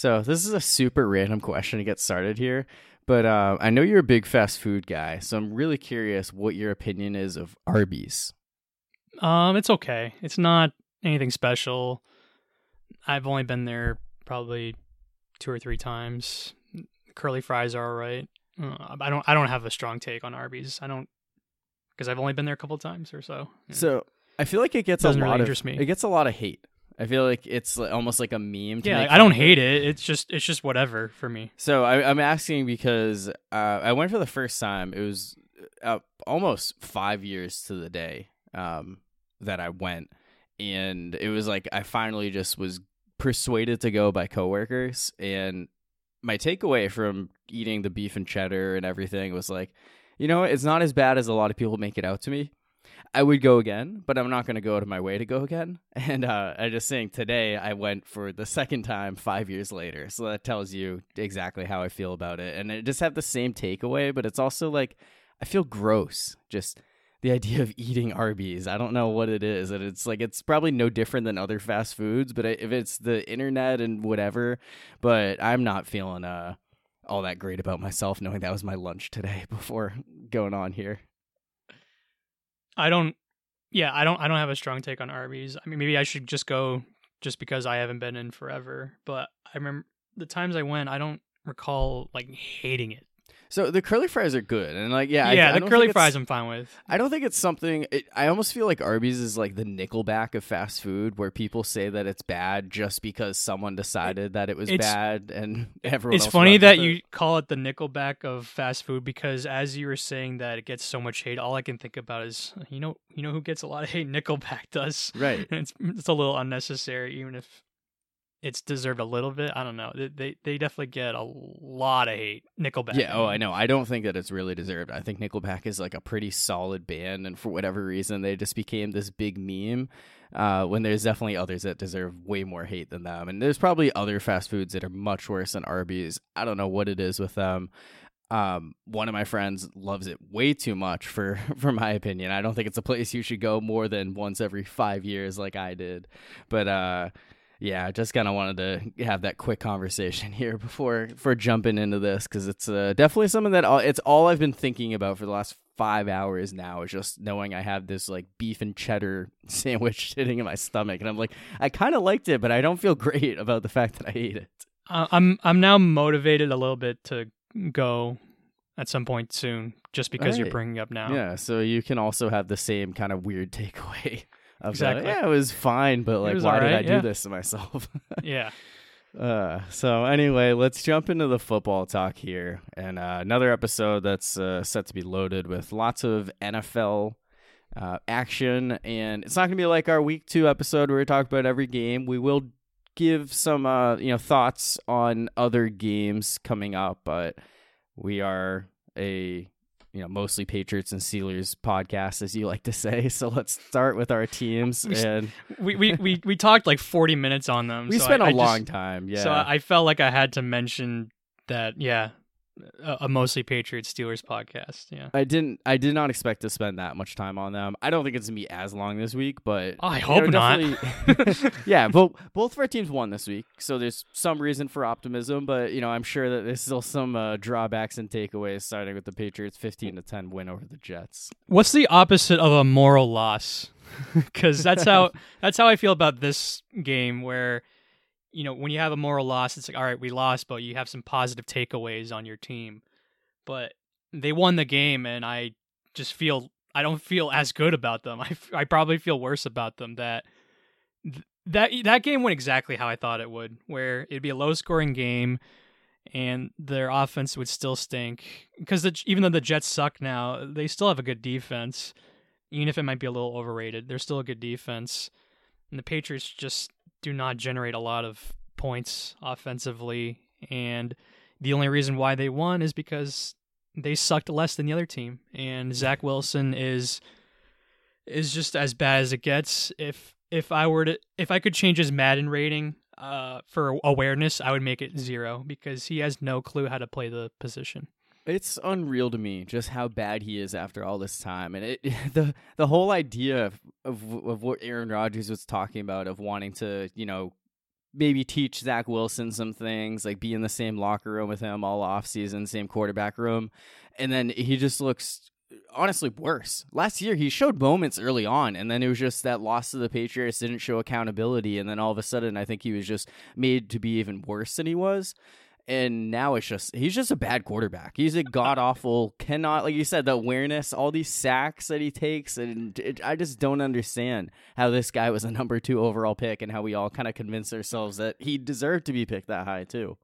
So this is a super random question to get started here, but uh, I know you're a big fast food guy, so I'm really curious what your opinion is of Arby's. Um, it's okay. It's not anything special. I've only been there probably two or three times. Curly fries are all right. Uh, I don't. I don't have a strong take on Arby's. I don't because I've only been there a couple times or so. Yeah. So I feel like it gets Doesn't a lot interest of me. it gets a lot of hate. I feel like it's almost like a meme. To yeah, like, I don't hate it. It's just it's just whatever for me. So I, I'm asking because uh, I went for the first time. It was uh, almost five years to the day um, that I went, and it was like I finally just was persuaded to go by coworkers. And my takeaway from eating the beef and cheddar and everything was like, you know, it's not as bad as a lot of people make it out to me. I would go again, but I'm not going to go out of my way to go again. And uh, I just saying today I went for the second time five years later, so that tells you exactly how I feel about it. And I just have the same takeaway, but it's also like I feel gross just the idea of eating Arby's. I don't know what it is, and it's like it's probably no different than other fast foods, but if it's the internet and whatever, but I'm not feeling uh all that great about myself knowing that was my lunch today before going on here. I don't. Yeah, I don't. I don't have a strong take on Arby's. I mean, maybe I should just go just because I haven't been in forever. But I remember the times I went. I don't recall like hating it. So the curly fries are good, and like yeah, yeah, I the don't curly fries I'm fine with. I don't think it's something. It, I almost feel like Arby's is like the Nickelback of fast food, where people say that it's bad just because someone decided that it was It's- bad, and everyone. It's funny that it. you call it the Nickelback of fast food because as you were saying that it gets so much hate, all I can think about is you know you know who gets a lot of hate. Nickelback does. right. And it's it's a little unnecessary, even if it's deserved a little bit. I don't know. They they, definitely get a lot of hate. Nickelback. Yeah. Oh, I know. I don't think that it's really deserved. I think Nickelback is like a pretty solid band, and for whatever reason, they just became this big meme. Uh, when there's definitely others that deserve way more hate than them, and there's probably other fast foods that are much worse than Arby's. I don't know what it is with them. Um, one of my friends loves it way too much for for my opinion. I don't think it's a place you should go more than once every five years, like I did. But uh, yeah, I just kind of wanted to have that quick conversation here before for jumping into this because it's uh, definitely something that all, it's all I've been thinking about for the last five hours now is just knowing I have this like beef and cheddar sandwich sitting in my stomach, and I'm like, I kind of liked it, but I don't feel great about the fact that I ate it. Uh, I'm I'm now motivated a little bit to go at some point soon, just because you're bringing up now. Yeah, so you can also have the same kind of weird takeaway. Exactly. like, yeah, it was fine, but like, why did I do yeah. this to myself? yeah. Uh, so anyway, let's jump into the football talk here, and uh, another episode that's uh, set to be loaded with lots of NFL uh, action, and it's not gonna be like our week two episode where we talk about every game. We will give some uh, you know thoughts on other games coming up, but we are a you know mostly Patriots and Steelers podcast, as you like to say. So let's start with our teams, We and We, we we we talked like 40 minutes on them. we so spent a a long time. Yeah. So I felt like I had to mention that. Yeah, a, mostly Patriots Steelers podcast. Yeah. I didn't. I did not expect to spend that much time on them. I don't think it's gonna be as long this week, but I hope not. yeah, both both of our teams won this week, so there's some reason for optimism. But you know, I'm sure that there's still some uh, drawbacks and takeaways, starting with the Patriots' 15 to 10 win over the Jets. What's the opposite of a moral loss? Because that's how that's how I feel about this game. Where you know when you have a moral loss, it's like all right, we lost, but you have some positive takeaways on your team. But they won the game, and I just feel I don't feel as good about them. I, I probably feel worse about them. That th- that that game went exactly how I thought it would, where it'd be a low scoring game. And their offense would still stink because even though the Jets suck now, they still have a good defense even if it might be a little overrated, they're still a good defense. And the Patriots just do not generate a lot of points offensively. And the only reason why they won is because they sucked less than the other team. And Zach Wilson is is just as bad as it gets. If if I were to if I could change his Madden rating uh, for awareness, I would make it zero because he has no clue how to play the position. It's unreal to me just how bad he is after all this time, and it the the whole idea of of, what Aaron Rodgers was talking about of wanting to you know maybe teach Zach Wilson some things, like be in the same locker room with him all off season, same quarterback room, and then he just looks honestly worse. Last year he showed moments early on, and then it was just that loss to the Patriots didn't show accountability, and then all of a sudden I think he was just made to be even worse than he was. And now it's just he's just a bad quarterback. He's a god awful, cannot like you said the awareness, all these sacks that he takes, and it, I just don't understand how this guy was a number two overall pick, and how we all kind of convinced ourselves that he deserved to be picked that high too.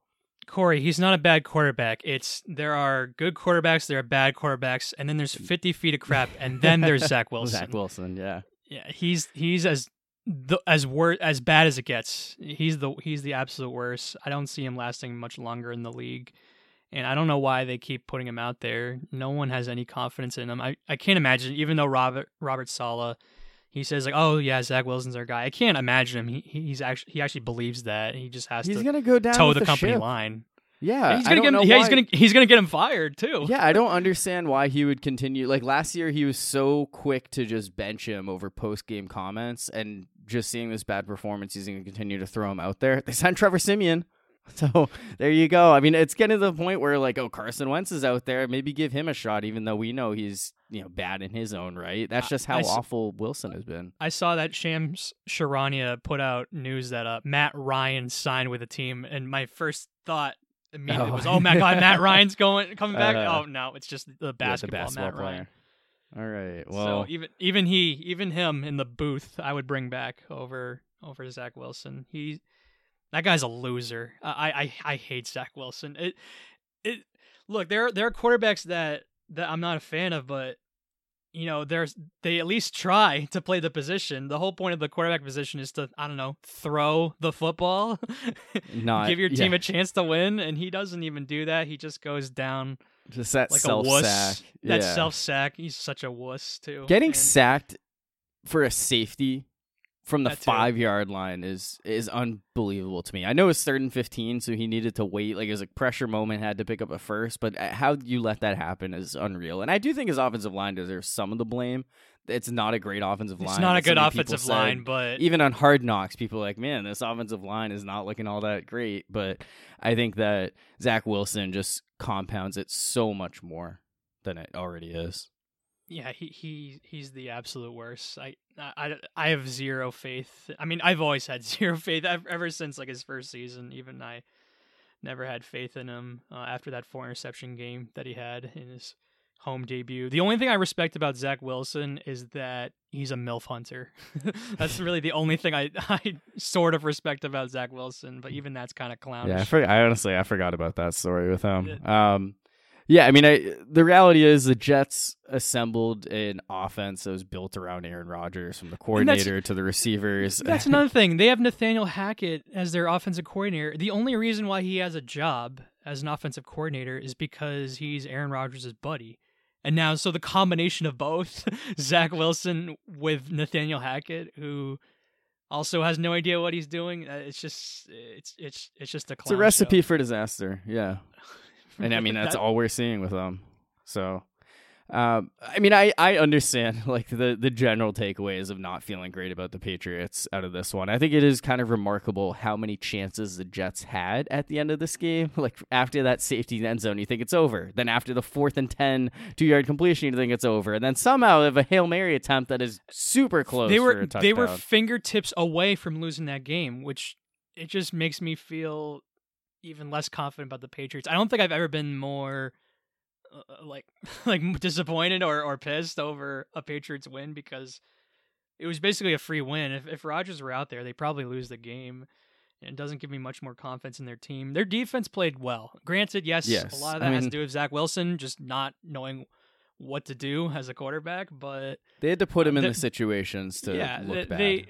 Corey, he's not a bad quarterback. It's there are good quarterbacks, there are bad quarterbacks, and then there's mm. 50 feet of crap, and then there's Zach Wilson. Zach Wilson, yeah, yeah, he's he's as the, as wor- as bad as it gets. He's the he's the absolute worst. I don't see him lasting much longer in the league. And I don't know why they keep putting him out there. No one has any confidence in him. I, I can't imagine, even though Robert Robert Saleh, he says like, "Oh yeah, Zach Wilson's our guy." I can't imagine him. He he's actually he actually believes that. He just has he's to gonna go down toe the, the company ship. line. Yeah, he's gonna get him, yeah, he's gonna he's gonna get him fired too. Yeah, I don't understand why he would continue. Like last year, he was so quick to just bench him over post game comments, and just seeing this bad performance, he's going to continue to throw him out there. They signed Trevor Siemian. So there you go. I mean, it's getting to the point where like, oh, Carson Wentz is out there. Maybe give him a shot, even though we know he's you know bad in his own right. That's I- just how I s- awful Wilson has been. I saw that Shams Charania put out news that uh, Matt Ryan signed with the team, and my first thought immediately Oh. was, "Oh my God, Matt Ryan's going coming back." Uh, oh no, it's just the Yeah, the basketball, basketball Matt Ryan. player. All right. so Well, even even he, even him in the booth, I would bring back over over Zach Wilson. He that guy's a loser. I I I hate Zach Wilson. It it look there there are quarterbacks that that I'm not a fan of, but you know there's they at least try to play the position. The whole point of the quarterback position is to I don't know throw the football, not give your yeah, team a chance to win, and he doesn't even do that. He just goes down just that like self a wuss. sack. That yeah. self sack. He's such a wuss too. Getting And- sacked for a safety from the five yard line is is unbelievable to me. I know it's third and fifteen, so he needed to wait. Like it was a pressure moment, had to pick up a first. But uh, how you let that happen is unreal. And I do think his offensive line deserves some of the blame. It's not a great offensive line. It's not a good so many people offensive line, but Even on Hard Knocks, people are like, man, this offensive line is not looking all that great. But I think that Zach Wilson just compounds it so much more than it already is. Yeah, he he he's the absolute worst. I I I have zero faith. I mean, I've always had zero faith ev- ever since like his first season. Even I never had faith in him uh, after that four interception game that he had in his home debut. The only thing I respect about Zach Wilson is that he's a milf hunter. that's really the only thing I I sort of respect about Zach Wilson. But even that's kind of clownish. Yeah, I, for, I honestly I forgot about that story with him. Um, yeah, I mean, I, the reality is the Jets assembled an offense that was built around Aaron Rodgers, from the coordinator to the receivers. That's another thing. They have Nathaniel Hackett as their offensive coordinator. The only reason why he has a job as an offensive coordinator is because he's Aaron Rodgers' buddy. And now, so the combination of both, Zach Wilson with Nathaniel Hackett, who also has no idea what he's doing, uh, it's just, it's it's it's just a it's a recipe show. for disaster. Yeah, and I mean that's That- all we're seeing with them. So, um, I mean, I I understand like the the general takeaways of not feeling great about the Patriots out of this one. I think it is kind of remarkable how many chances the Jets had at the end of this game. Like after that safety end zone, you think it's over. Then after the fourth and 10 two yard completion, you think it's over. And then somehow they have a hail mary attempt that is super close. they were they were fingertips away from losing that game, which it just makes me feel even less confident about the Patriots. I don't think I've ever been more uh, like like disappointed or or pissed over a Patriots win because it was basically a free win. If if Rodgers were out there, they probably lose the game. And it doesn't give me much more confidence in their team. Their defense played well. Granted, yes, Yes, a lot of I that has mean- to do with Zach Wilson just not knowing what to do as a quarterback, but They had to put him in the- the situations to yeah, look th- bad. they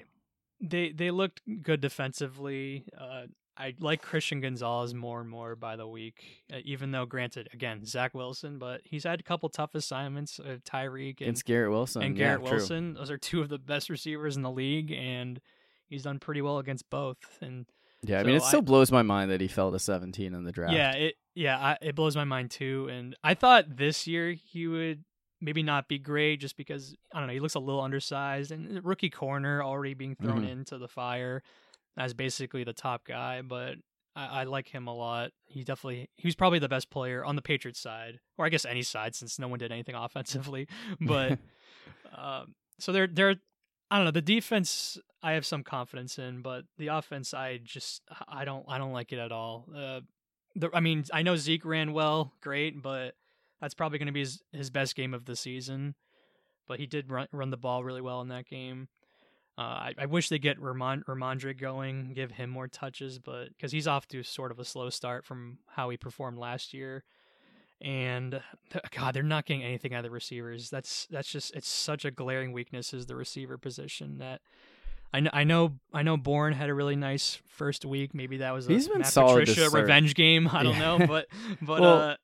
they they looked good defensively. Uh, I like Christian Gonzalez more and more by the week. Uh, even though, granted, again Zach Wilson, but he's had a couple tough assignments. Uh, Tyreek and, Against Garrett Wilson. and Yeah, Garrett true. Wilson. Those are two of the best receivers in the league, and he's done pretty well against both. And Yeah, I mean, it So still I- blows my mind that he fell to 17 in the draft. yeah, it yeah I, it blows my mind too. And I thought this year he would maybe not be great just because I don't know he looks a little undersized and rookie corner already being thrown Mhm. into the fire. As basically the top guy, but I, I like him a lot. He definitely he was probably the best player on the Patriots side, or I guess any side since no one did anything offensively. But um, so they're they're I don't know the defense. I have some confidence in, but the offense, I just I don't I don't like it at all. Uh, the, I mean, I know Zeke ran well, great, but that's probably going to be his, his best game of the season. But he did run run the ball really well in that game. Uh, I, I wish they get Ramon, Rhamondre going, give him more touches, but because he's off to sort of a slow start from how he performed last year, and God, they're not getting anything out of the receivers. That's that's just it's such a glaring weakness is the receiver position that. I know, I know, I know. Bourne had a really nice first week. Maybe that was a He's been Matt solid Patricia revenge game. I don't Yeah. know, but but Well, uh,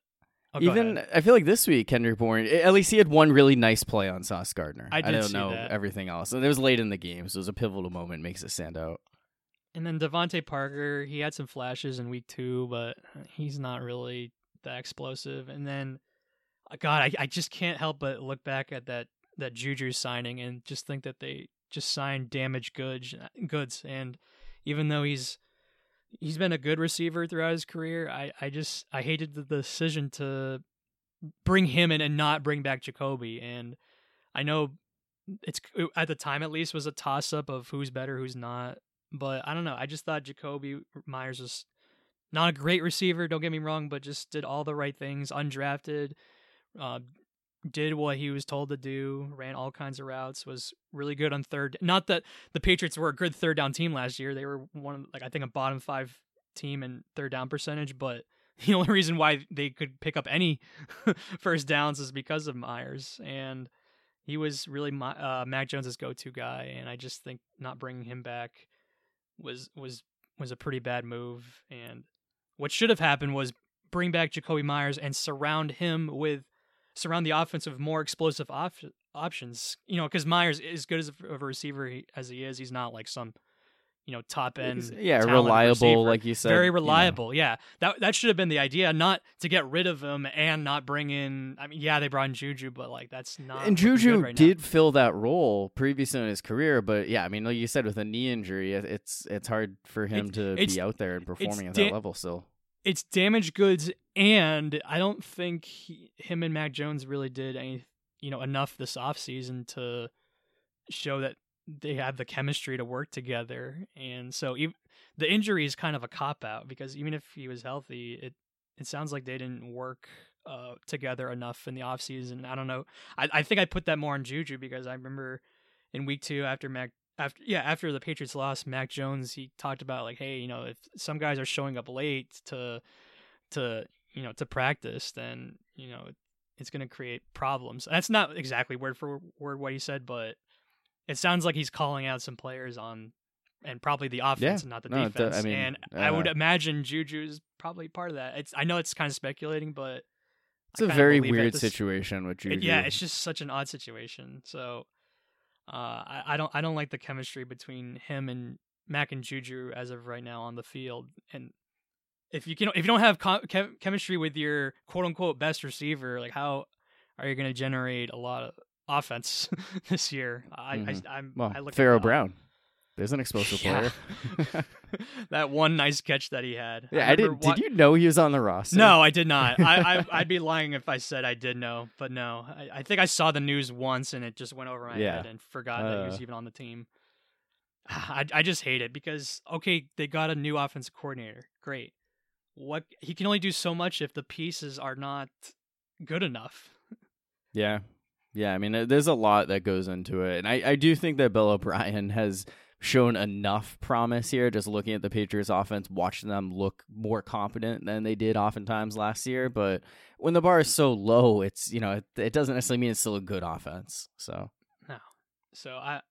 oh, Even ahead. I feel like this week Kendrick Bourne, at least he had one really nice play on Sauce Gardner. I did don't know that. everything else, and it was late in the game, so it was a pivotal moment. Makes it stand out. And then DeVante Parker, he had some flashes in week two, but he's not really that explosive. And then, uh, God, I, I just can't help but look back at that that Juju signing and just think that they just signed damaged goods. Goods, and even though he's he's been a good receiver throughout his career, I I just I hated the decision to bring him in and not bring back Jakobi. And I know it's at the time at least was a toss up of who's better, who's not. But I don't know. I just thought Jakobi Meyers was not a great receiver. Don't get me wrong, but just did all the right things. Undrafted, uh, did what he was told to do. Ran all kinds of routes. Was really good on third. Not that the Patriots were a good third down team last year. They were one of like I think a bottom five team in third down percentage. But the only reason why they could pick up any first downs is because of Meyers and he was really my, uh, Mac Jones's go-to guy, and I just think not bringing him back was was was a pretty bad move. And what should have happened was bring back Jakobi Meyers and surround him with surround the offense with more explosive op- options. You know, because Meyers, as good as a, of a receiver as he is, he's not like some you know top end yeah, reliable, receiver. like you said. very you know. reliable. Yeah, that that should have been the idea, not to get rid of him and not bring in. I mean, yeah, they brought in Juju, but like that's not. And Juju right now. did fill that role previously in his career, but yeah, I mean, like you said, with a knee injury, it- it's it's hard for him It- to be out there and performing at da- that level still. it's damaged goods, and I don't think he, him and Mac Jones really did any, you know, enough this offseason to show that they have the chemistry to work together. And so ev the injury is kind of a cop out because even if he was healthy, it it sounds like they didn't work uh, together enough in the offseason. I don't know. I, I think I put that more on Juju because I remember in week two after Mac after yeah after the Patriots lost, Mac Jones he talked about like, hey, you know, if some guys are showing up late to to you know to practice, then you know it's going to create problems. That's not exactly word for word what he said, but it sounds like he's calling out some players on and probably the offense and not the no, do- I defense. mean, and I would uh, imagine Juju's probably part of that. It's I know it's kind of speculating, but It's a very weird This- situation with Juju. it- yeah, it's just such an odd situation. So uh, I, I don't I don't like the chemistry between him and Mac and Juju as of right now on the field. And if you can if you don't have chem- chemistry with your quote unquote best receiver, like how are you going to generate a lot of offense this year? I, Mhm. I I'm well, I look Pharaoh Brown. There's an explosive Yeah. player. that one nice catch that he had. yeah, I, did. remember wa- Did you know he was on the roster? No, I did not. I, I I'd be lying if I said I did know, but no. I, I think I saw the news once and it just went over my Yeah. head and forgot that he was Uh. even on the team. I I just hate it because okay, they got a new offensive coordinator. Great. What he can only do so much if the pieces are not good enough. Yeah. Yeah, I mean, there's a lot that goes into it. And I, I do think that Bill O'Brien has shown enough promise here, just looking at the Patriots offense, watching them look more competent than they did oftentimes last year. But when the bar is so low, it's, you know, it, it doesn't necessarily mean it's still a good offense. So, No. So I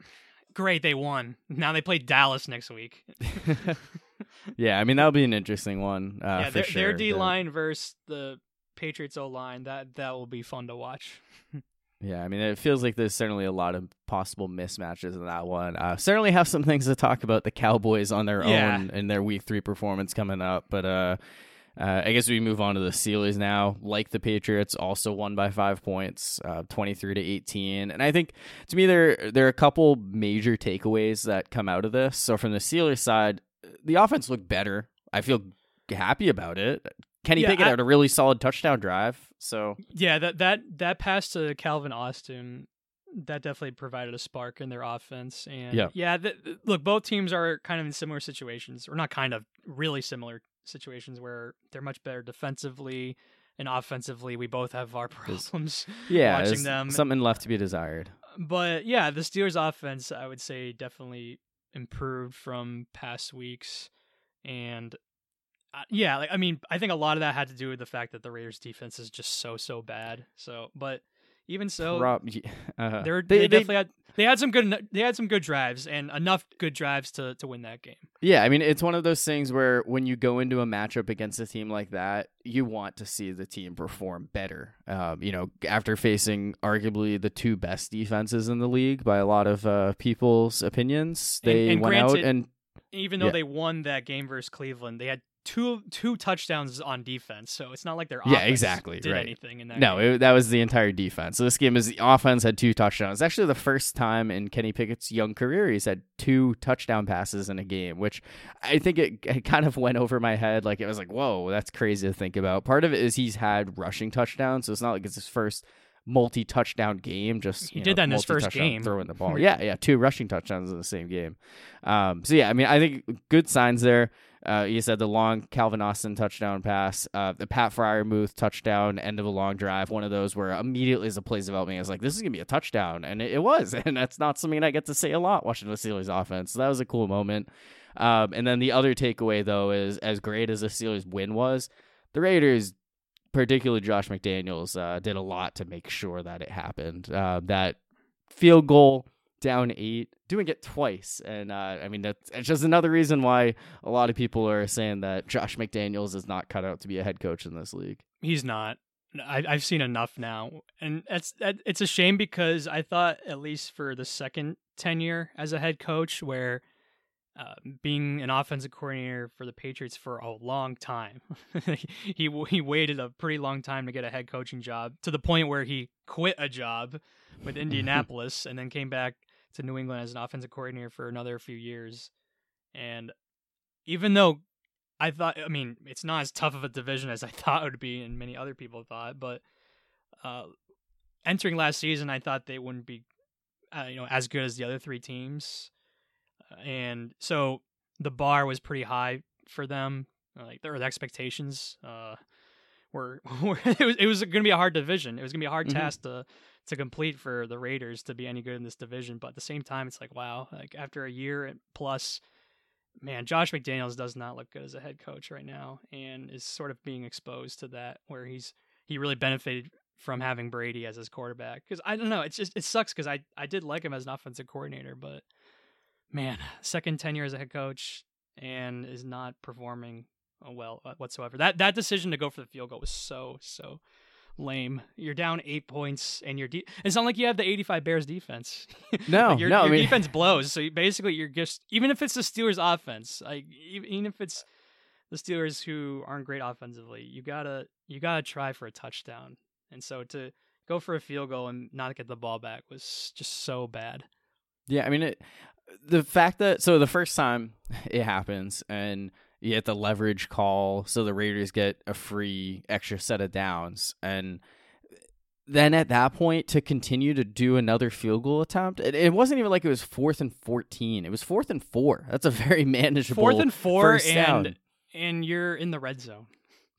great they won. Now they play Dallas next week. yeah, I mean, that'll be an interesting one. Uh, yeah, their, sure. their D line versus the Patriots O line. That that will be fun to watch. Yeah, I mean, it feels like there's certainly a lot of possible mismatches in that one. Uh, certainly have some things to talk about the Cowboys on their Yeah. own in their Week Three performance coming up, but uh, Uh, I guess we move on to the Steelers now. Like the Patriots, also won by five points, uh, twenty three to eighteen. And I think to me there there are a couple major takeaways that come out of this. So from the Steelers side, the offense looked better. I feel happy about it. Kenny Yeah, Pickett I- had a really solid touchdown drive. So Yeah, that that that pass to Calvin Austin that definitely provided a spark in their offense. And Yeah. yeah, th- look, both teams are kind of in similar situations, or not kind of, really similar situations where they're much better defensively and offensively. We both have our problems. yeah, Watching them- something left to be desired. but yeah, the Steelers' offense, I would say, definitely improved from past weeks, and uh, yeah, like I mean, I think a lot of that had to do with the fact that the Raiders' defense is just so so bad. So, but even so, Prob- uh, they- they, they- definitely had they had some good they had some good drives and enough good drives to to win that game. Yeah, I mean, it's one of those things where when you go into a matchup against a team like that, you want to see the team perform better. Um, you know, after facing arguably the two best defenses in the league by a lot of uh, people's opinions, And- they and went out and Even though Yeah. they won that game versus Cleveland, they had two two touchdowns on defense. So it's not like their Yeah, exactly, did right. anything in that. no, it, that was the entire defense. So this game is the offense had two touchdowns. It's actually the first time in Kenny Pickett's young career he's had two touchdown passes in a game, which I think it, it kind of went over my head. Like it was like, whoa, that's crazy to think about. Part of it is he's had rushing touchdowns, so it's not like it's his first multi-touchdown game. Just He you did know, that in his first game. throwing the ball. yeah, yeah, two rushing touchdowns in the same game. Um, so yeah, I mean, I think good signs there. Uh, you said the long Calvin Austin touchdown pass, uh, the Pat Freiermuth touchdown, end of a long drive. One of those where immediately as the plays developing, I was like, this is gonna be a touchdown, and it, it was. And that's not something I get to say a lot watching the Steelers offense. So that was a cool moment. Um, and then the other takeaway though is as great as the Steelers win was, the Raiders, particularly Josh McDaniels, uh, did a lot to make sure that it happened. Uh, that field goal down eight, doing it twice, and uh, I mean that's it's just another reason why a lot of people are saying that Josh McDaniels is not cut out to be a head coach in this league. He's not. I, I've seen enough now, and it's it's a shame because I thought at least for the second tenure as a head coach, where uh, being an offensive coordinator for the Patriots for a long time, he he waited a pretty long time to get a head coaching job to the point where he quit a job with Indianapolis and then came back to New England as an offensive coordinator for another few years, and even though I thought, I mean, it's not as tough of a division as I thought it would be, and many other people thought. But uh, entering last season, I thought they wouldn't be, uh, you know, as good as the other three teams, and so the bar was pretty high for them. Like their expectations uh, were, were it was it was going to be a hard division. It was going to be a hard Mhm. task to to complete for the Raiders to be any good in this division. But at the same time, it's like wow, like after a year plus man, Josh McDaniels does not look good as a head coach right now, and is sort of being exposed to that where he's he really benefited from having Brady as his quarterback. Because I don't know, it's just it sucks because I I did like him as an offensive coordinator, but man, second tenure as a head coach and is not performing uh, well uh, whatsoever. That that decision to go for the field goal was so so lame. You're down eight points, and your de- it's not like you have the 85 Bears defense. No, Like, your, no, I your mean- defense blows. So you, basically, you're just even if it's the Steelers' offense, like even if it's the Steelers who aren't great offensively, you gotta you gotta try for a touchdown. And so to go for a field goal and not get the ball back was just so bad. Yeah, I mean it. The fact that so the first time it happens and you get the leverage call, so the Raiders get a free extra set of downs, and then at that point to continue to do another field goal attempt, it, it wasn't even like it was fourth and fourteen; it was fourth and four. That's a very manageable Fourth and four, first and down. and you're in the red zone.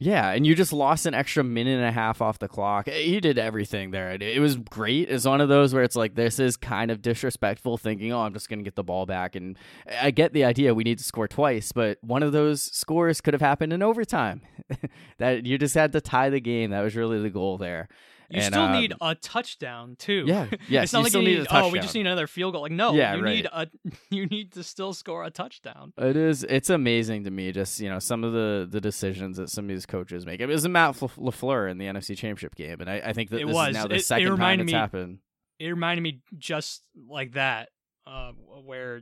Yeah, and you just lost an extra minute and a half off the clock. Eh, he did everything there. It was great. It's one of those where it's like this is kind of disrespectful thinking, "Oh, I'm just going to get the ball back." And I get the idea we need to score twice, but one of those scores could have happened in overtime. that you just had to tie the game. That was really the goal there. You And, still um, need a touchdown too. Yeah, yes, it's not you like still you need need. oh, we just need another field goal. Like no, Yeah, you right. need a. You need to still score a touchdown. It is. It's amazing to me, just you know, some of the the decisions that some of these coaches make. It was Matt Lafleur in the NFC Championship game, and I, I think that It this was. is now the It- it second time reminded it's me- happened. It reminded me just like that, uh, where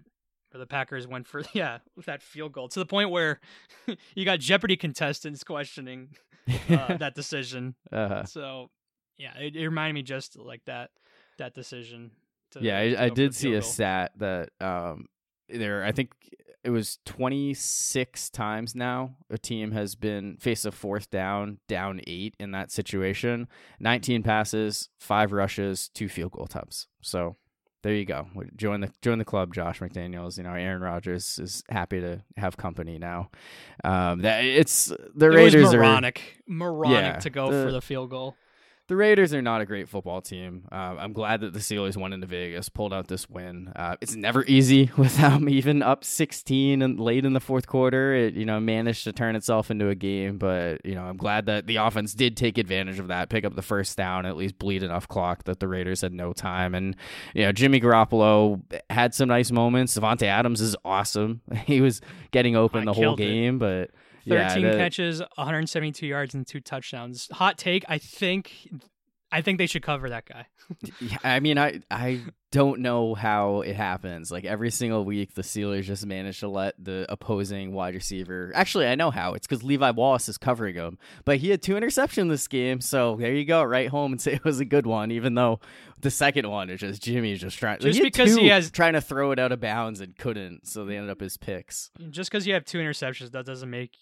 where the Packers went for yeah with that field goal to the point where you got Jeopardy contestants questioning uh, that decision. Uh, So yeah, it, it reminded me just like that that decision. To, yeah, I, I did see a stat that um, there. I think it was 26 times now a team has been faced a fourth down, down eight in that situation. 19 passes, five rushes, two field goal attempts. So there you go. Join the join the club, Josh McDaniels. You know, Aaron Rodgers is happy to have company now. Um, that it's the It Raiders was are moronic, moronic Yeah, to go the- for the field goal the Raiders are not a great football team. Uh, I'm glad that the Steelers went into Vegas, pulled out this win. Uh, it's never easy with them, even up 16 and late in the fourth quarter. It you know managed to turn itself into a game, but you know I'm glad that the offense did take advantage of that, pick up the first down, at least bleed enough clock that the Raiders had no time. And you know Jimmy Garoppolo had some nice moments. Davante Adams is awesome. He was getting open I the whole game, it. but. 13 yeah, the... catches, 172 yards, and two touchdowns. Hot take. I think I think they should cover that guy. I mean, I I don't know how it happens. Like every single week, the Steelers just manage to let the opposing wide receiver. Actually, I know how. It's because Levi Wallace is covering him, but he had two interceptions this game. So there you go, right home and say it was a good one, even though the second one is just Jimmy just trying. Just he because he has trying to throw it out of bounds and couldn't, so they ended up as picks. Just because you have two interceptions, that doesn't make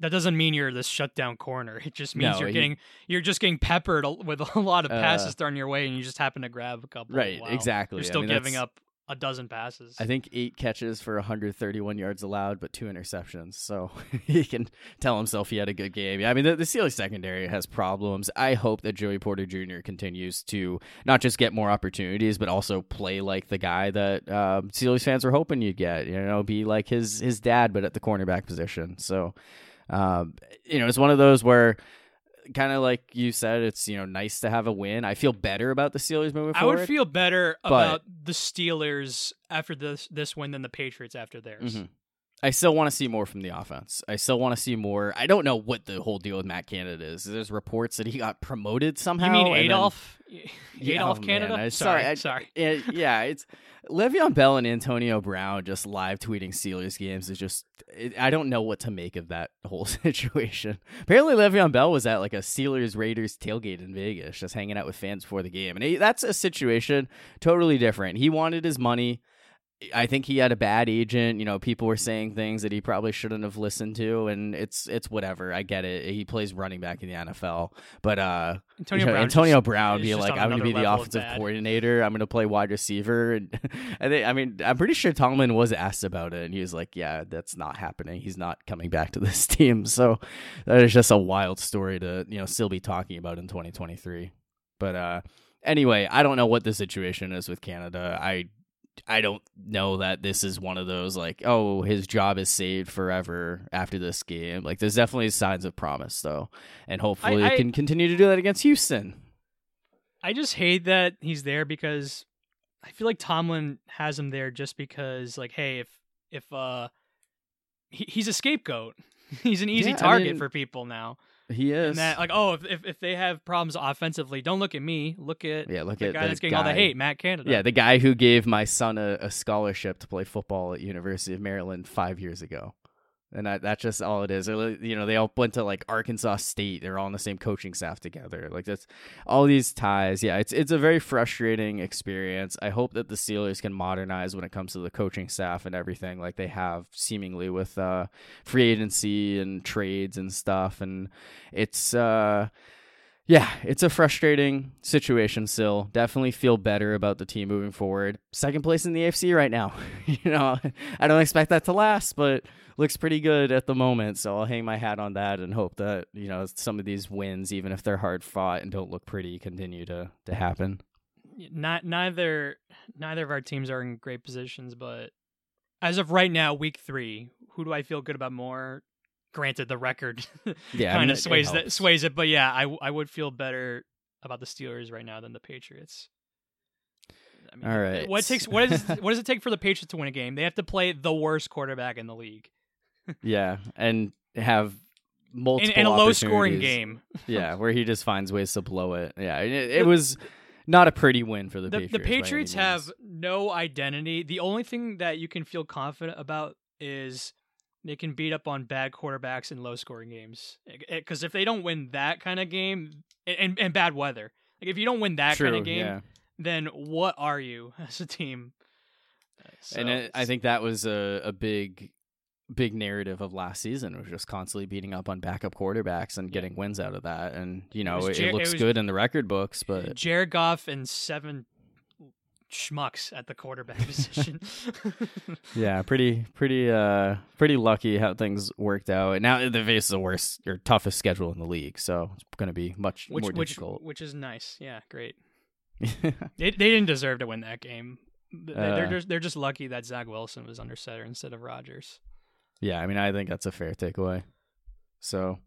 that doesn't mean you're this shutdown corner. It just means No, you're he- getting you're just getting peppered with a lot of Uh, passes thrown your way, and you just happen to grab a couple. Right, Wow. exactly. You're I still mean, giving up a dozen passes. I think eight catches for 131 yards allowed, but two interceptions. So he can tell himself he had a good game. I mean, the, the Steelers secondary has problems. I hope that Joey Porter Jr. continues to not just get more opportunities, but also play like the guy that um, Steelers fans were hoping you'd get. You know, be like his his dad, but at the cornerback position. So, um, you know, it's one of those where. Kind of like you said, it's you know nice to have a win. I feel better about the Steelers moving I forward. I would feel better but- about the Steelers after this this win than the Patriots after theirs. Mhm. I still want to see more from the offense. I still want to see more. I don't know what the whole deal with Matt Canada is. There's reports that he got promoted somehow. You mean and then- Adolf? Yeah, Adolf oh, Canada? I- sorry, I- sorry. Yeah, yeah, it's Le'Veon Bell and Antonio Brown just live tweeting Steelers games is just. It, I don't know what to make of that whole situation. Apparently, Le'Veon Bell was at like a Steelers Raiders tailgate in Vegas, just hanging out with fans before the game, and he, that's a situation totally different. He wanted his money. I think he had a bad agent. You know, people were saying things that he probably shouldn't have listened to, and it's it's whatever. I get it. He plays running back in the NFL, but uh, Antonio you know, Brown. Antonio just- Brown be like, I'm going to be the level of offensive coordinator. I'm going to play wide receiver. And I think, I mean, I'm pretty sure Tomlin was asked about it, and he was like, Yeah, that's not happening. He's not coming back to this team. So that is just a wild story to you know still be talking about in 2023. But uh, anyway, I don't know what the situation is with Canada. I I don't know that this is one of those like, oh, his job is saved forever after this game. Like, there's definitely signs of promise though, and hopefully I- it can continue to do that against Houston. I just hate that he's there because I feel like Tomlin has him there just because, like, hey, if if uh, he, he's a scapegoat. He's an easy Yeah, I target mean, for people now. He is. And that, like, oh, if, if if they have problems offensively, don't look at me. Look at yeah, look the at guy the that's getting all the guy- hate, Matt Canada. Yeah, the guy who gave my son a, a scholarship to play football at University of Maryland five years ago. And that, that's just all it is. You know, they all went to like Arkansas State. They're all on the same coaching staff together. Like that's all these ties. Yeah, it's it's a very frustrating experience. I hope that the Steelers can modernize when it comes to the coaching staff and everything, like they have seemingly with uh, free agency and trades and stuff. And it's uh, yeah, it's a frustrating situation still. Definitely feel better about the team moving forward. Second place in the AFC right now. you know, I don't expect that to last, but looks pretty good at the moment. So I'll hang my hat on that and hope that, you know, some of these wins, even if they're hard fought and don't look pretty, continue to, to happen. not neither neither of our teams are in great positions, but as of right now, week three, who do I feel good about more? Granted, the record Yeah, I kind mean, of it- it sways that sways it, but yeah, I I would feel better about the Steelers right now than the Patriots. I mean, All right. What takes what is what does it take for the Patriots to win a game? They have to play the worst quarterback in the league Yeah, and have multiple in a low scoring game. yeah, where he just finds ways to blow it. Yeah, it, it was not a pretty win for the, the, Patriots. the Patriots have no identity. The only thing that you can feel confident about is they can beat up on bad quarterbacks in low scoring games. Because if they don't win that kind of game and, and, bad weather, like if you don't win that True, kind of game, yeah. then what are you as a team? Uh, and it, I think that was a, a big, big narrative of last season was just constantly beating up on backup quarterbacks and getting wins out of that. And you know, it, Jer- it it looks was- good in the record books, but Jared Goff and seven schmucks at the quarterback position. yeah, pretty, pretty, uh, pretty lucky how things worked out. And now they face the worst or toughest schedule in the league, so it's going to be much which more which difficult. which is nice. Yeah, great. They they didn't deserve to win that game. They- They're Uh. just they're just lucky that Zach Wilson was under center instead of Rodgers. Yeah, I mean, I think that's a fair takeaway. So,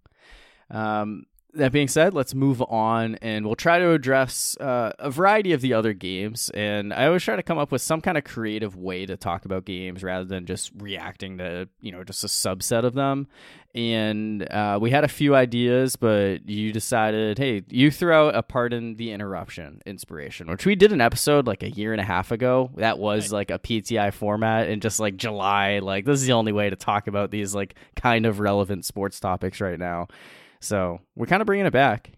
um, that being said, let's move on and we'll try to address uh, a variety of the other games. And I always try to come up with some kind of creative way to talk about games rather than just reacting to, you know, just a subset of them. And uh, we had a few ideas, but you decided, hey, you throw a pardon the interruption inspiration, which we did an episode like a year and a half ago. That was Right. like a PTI format in just like July. Like, this is the only way to talk about these like kind of relevant sports topics right now. So we're kind of bringing it back.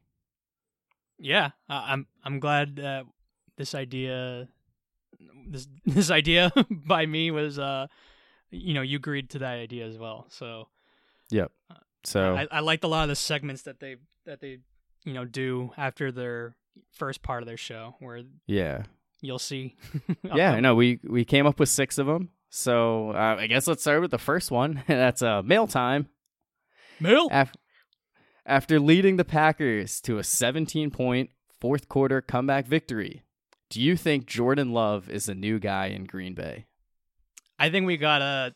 Yeah, I'm I'm glad that this idea this this idea by me was uh you know you agreed to that idea as well. So yep. So I, I liked a lot of the segments that they that they you know do after their first part of their show where yeah, you'll see. yeah. I know we we came up with six of them. So uh, I guess let's start with the first one. That's uh, mail time. Mail. Af- after leading the Packers to a 17 point fourth quarter comeback victory, do you think Jordan Love is the new guy in Green Bay? I think we gotta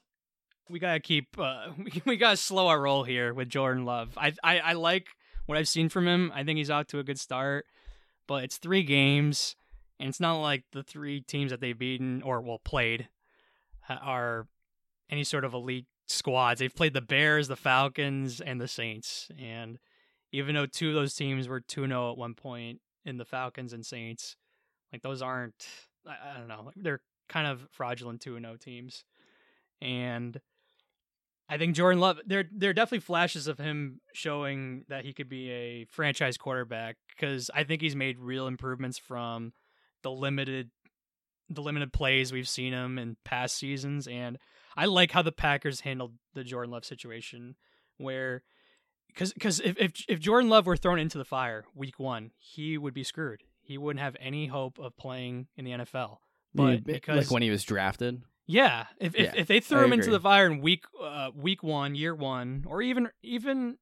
we gotta keep uh, we, we gotta slow our roll here with Jordan Love. I, I I like what I've seen from him. I think he's off to a good start, but it's three games, and it's not like the three teams that they've beaten or well played are any sort of elite squads. They've played the Bears, the Falcons, and the Saints, and even though two of those teams were two 0 at one point in the Falcons and Saints, like those aren't I, I don't know they're kind of fraudulent two and zero teams, and I think Jordan Love there there are definitely flashes of him showing that he could be a franchise quarterback because I think he's made real improvements from the limited the limited plays we've seen him in past seasons, and I like how the Packers handled the Jordan Love situation where. Because because if, if if Jordan Love were thrown into the fire week one, he would be screwed. He wouldn't have any hope of playing in the NFL. But Yeah, because like when he was drafted. yeah, if if, Yeah, if they threw I him into the fire in week uh, week one, year one, or even even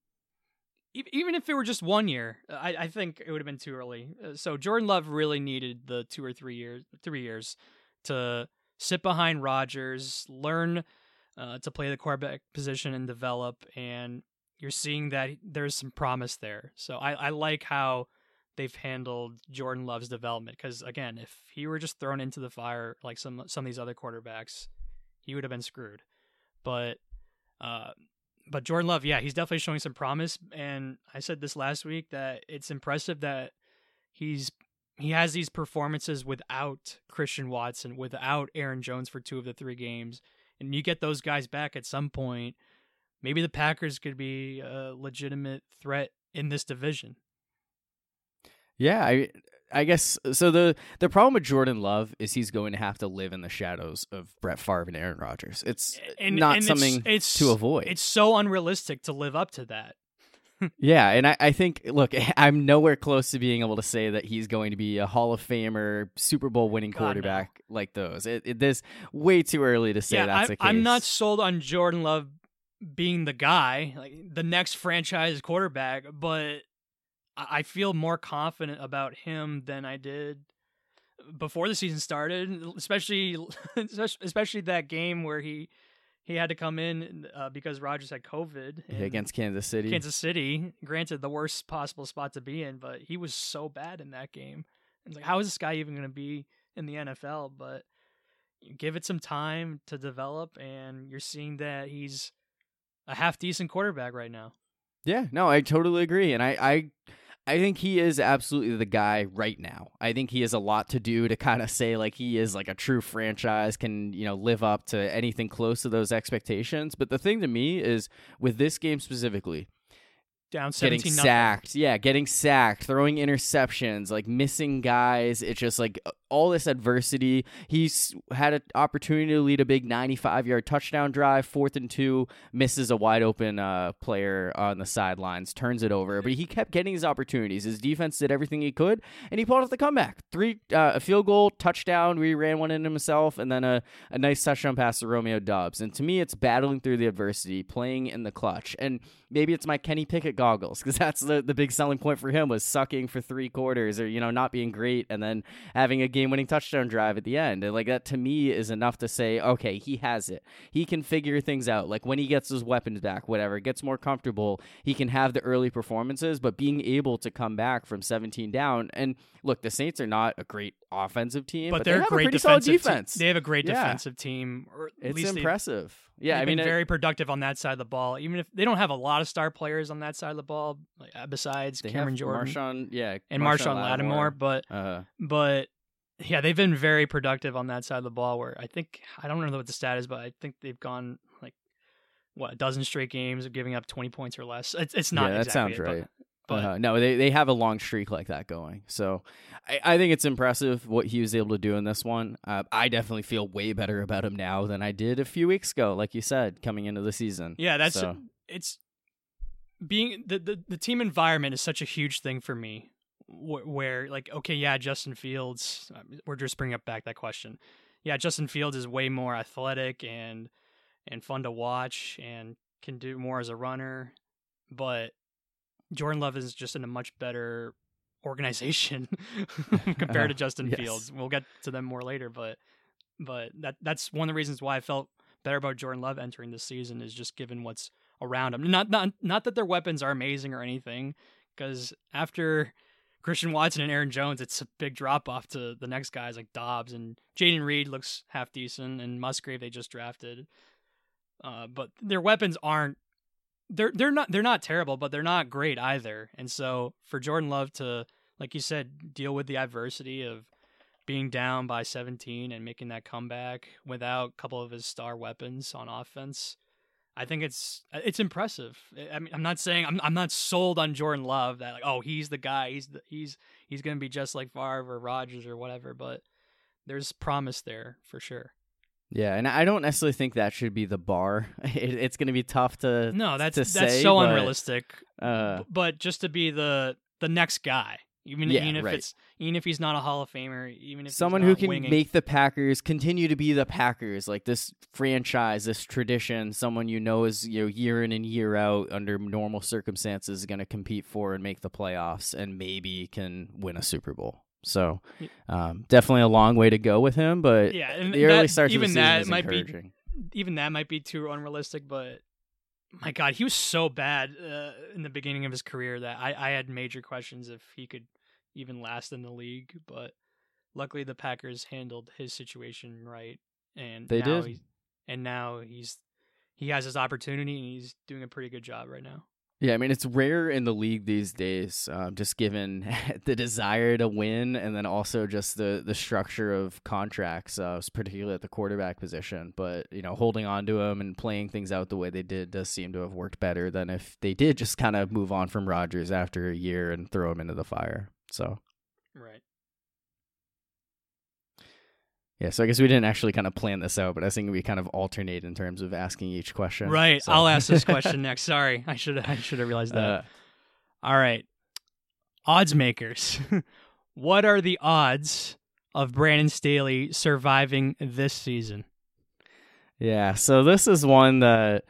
even if it were just one year, I, I think it would have been too early. Uh, So Jordan Love really needed the two or three years three years to sit behind Rodgers, learn uh, to play the quarterback position and develop. And you're seeing that there's some promise there. So I, I like how they've handled Jordan Love's development because again, if he were just thrown into the fire like some some of these other quarterbacks, he would have been screwed. But uh, but Jordan Love, yeah, he's definitely showing some promise. And I said this last week that it's impressive that he's he has these performances without Christian Watson, without Aaron Jones for two of the three games, and you get those guys back at some point. Maybe the Packers could be a legitimate threat in this division. Yeah, I I guess so. the The problem with Jordan Love is he's going to have to live in the shadows of Brett Favre and Aaron Rodgers. It's And, not and something it's, it's to avoid. It's so unrealistic to live up to that. Yeah, and I, I think look, I'm nowhere close to being able to say that he's going to be a Hall of Famer, Super Bowl winning God, no. quarterback like those. It, it this way too early to say yeah, that's I, the case. I'm not sold on Jordan Love being the guy, like the next franchise quarterback, but I I feel more confident about him than I did before the season started, especially especially that game where he he had to come in uh, because Rodgers had COVID against Kansas City. Kansas City. Granted, the worst possible spot to be in, but he was so bad in that game. It's like, how is this guy even going to be in the NFL? But give it some time to develop, and you're seeing that he's a half decent quarterback right now. Yeah, no, I totally agree, and I, I, I think he is absolutely the guy right now. I think he has a lot to do to kind of say like he is like a true franchise, can, you know, live up to anything close to those expectations. But the thing to me is with this game specifically, Down getting 17 nothing. sacked. Yeah, getting sacked, throwing interceptions, like missing guys. It's just like all this adversity. He's had an opportunity to lead a big 95 yard touchdown drive, fourth and two, misses a wide open uh, player on the sidelines, turns it over. But he kept getting his opportunities. His defense did everything he could, and he pulled off the comeback. Three, uh, a field goal, touchdown, we ran one in himself, and then a, a nice touchdown pass to Romeo Doubs. And to me, it's battling through the adversity, playing in the clutch. And maybe it's my Kenny Pickett goggles because that's the, the big selling point for him was sucking for three quarters or, you know, not being great and then having a game winning touchdown drive at the end. And like that to me is enough to say, okay, he has it. He can figure things out. Like when he gets his weapons back, whatever, gets more comfortable, he can have the early performances, but being able to come back from 17 down. And look, the Saints are not a great offensive team, but, but, they're they a have great a pretty solid defensive te- defense. they have a great Yeah. defensive team. Or at it's least impressive. Yeah, they've I mean, been it- very productive on that side of the ball. Even if they don't have a lot of star players on that side of the ball, like uh, besides Cameron Jordan Marshon, yeah, and Marshon Lattimore, but Uh, but yeah, they've been very productive on that side of the ball. Where I think I don't know what the stat is, but I think they've gone like what a dozen straight games of giving up twenty points or less. It's it's not yeah, that sounds it, right. But, Uh, no, they they have a long streak like that going. So I, I think it's impressive what he was able to do in this one. Uh, I definitely feel way better about him now than I did a few weeks ago, like you said, coming into the season. yeah, that's So- it's being the, the the team environment is such a huge thing for me. Wh- Where like okay, yeah, Justin Fields, uh, we're just bringing up back that question. Yeah, Justin Fields is way more athletic and and fun to watch and can do more as a runner, but Jordan Love is just in a much better organization compared to Justin Yes. Fields. We'll get to them more later, but but that that's one of the reasons why I felt better about Jordan Love entering this season is just given what's around him. Not not not that their weapons are amazing or anything, because after Christian Watson and Aaron Jones, it's a big drop off to the next guys like Doubs and Jayden Reed looks half decent, and Musgrave they just drafted. Uh, but their weapons aren't they're they're not they're not terrible, but they're not great either. And so for Jordan Love to, like you said, deal with the adversity of being down by 17 and making that comeback without a couple of his star weapons on offense, I think it's it's impressive. I mean, I'm not saying I'm I'm not sold on Jordan Love that like oh he's the guy he's the, he's he's gonna be just like Favre or Rodgers or whatever, but there's promise there for sure. Yeah, and I don't necessarily think that should be the bar. It, it's going to be tough to No, that's to that's say, so but, unrealistic. Uh, but just to be the the next guy, even Yeah, even if right. it's even if he's not a Hall of Famer, even if someone who can winging, make the Packers continue to be the Packers, like this franchise, this tradition. Someone you know is you know year in and year out under normal circumstances is going to compete for and make the playoffs, and maybe can win a Super Bowl. So, um, definitely a long way to go with him, but yeah, and the early that- starts even of the season that is might be even that might be too unrealistic, but my God, he was so bad uh, in the beginning of his career that I, I had major questions if he could even last in the league. But luckily, the Packers handled his situation right, and They now did. And now he's he has his opportunity, and he's doing a pretty good job right now. Yeah, I mean it's rare in the league these days, um, just given the desire to win, and then also just the the structure of contracts, uh, particularly at the quarterback position. But you know, holding on to him and playing things out the way they did does seem to have worked better than if they did just kind of move on from Rodgers after a year and throw him into the fire. So Right. Yeah, so I guess we didn't actually kind of plan this out, but I think we kind of alternate in terms of asking each question. Right. So- I'll ask this question next. Sorry, I should I should have realized that. Uh, All right. Odds makers. what are the odds of Brandon Staley surviving this season? Yeah, so this is one that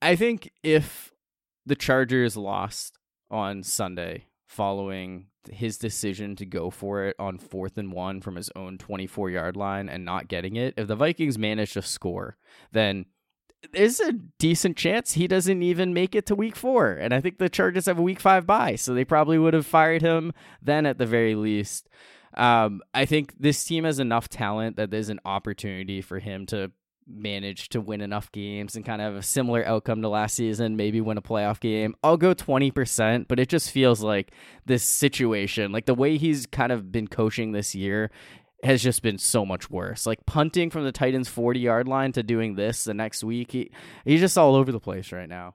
I think if the Chargers lost on Sunday following his decision to go for it on fourth and one from his own 24 yard line and not getting it, if the Vikings manage to score, then there's a decent chance he doesn't even make it to week four. And I think the Chargers have a week five bye, so they probably would have fired him then at the very least. Um, I think this team has enough talent that there's an opportunity for him to manage to win enough games and kind of have a similar outcome to last season, maybe win a playoff game. I'll go 20%, but it just feels like this situation, like the way he's kind of been coaching this year, has just been so much worse. Like punting from the Titans 40 yard line to doing this the next week, he, he's just all over the place right now.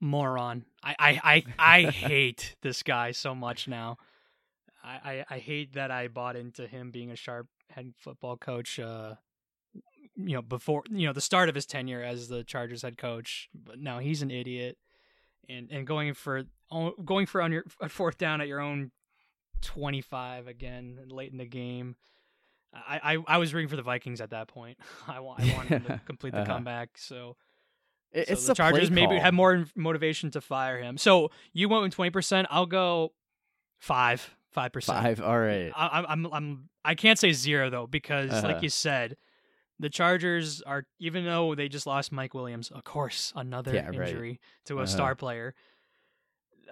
Moron. I, I, I, I hate this guy so much now. I, I, I hate that I bought into him being a sharp head football coach. Uh, you know, before you know the start of his tenure as the Chargers head coach, but now he's an idiot, and and going for going for on your fourth down at your own twenty five again late in the game. I, I, I was rooting for the Vikings at that point. I want I wanted them to complete the uh-huh. comeback. So it's so the Chargers maybe have more motivation to fire him. So you went with twenty percent. I'll go five. Five percent. Five. All right. I, I'm I'm I can't say zero though because uh-huh. like you said, the Chargers are even though they just lost Mike Williams, of course, another yeah, injury right. to a uh-huh. star player.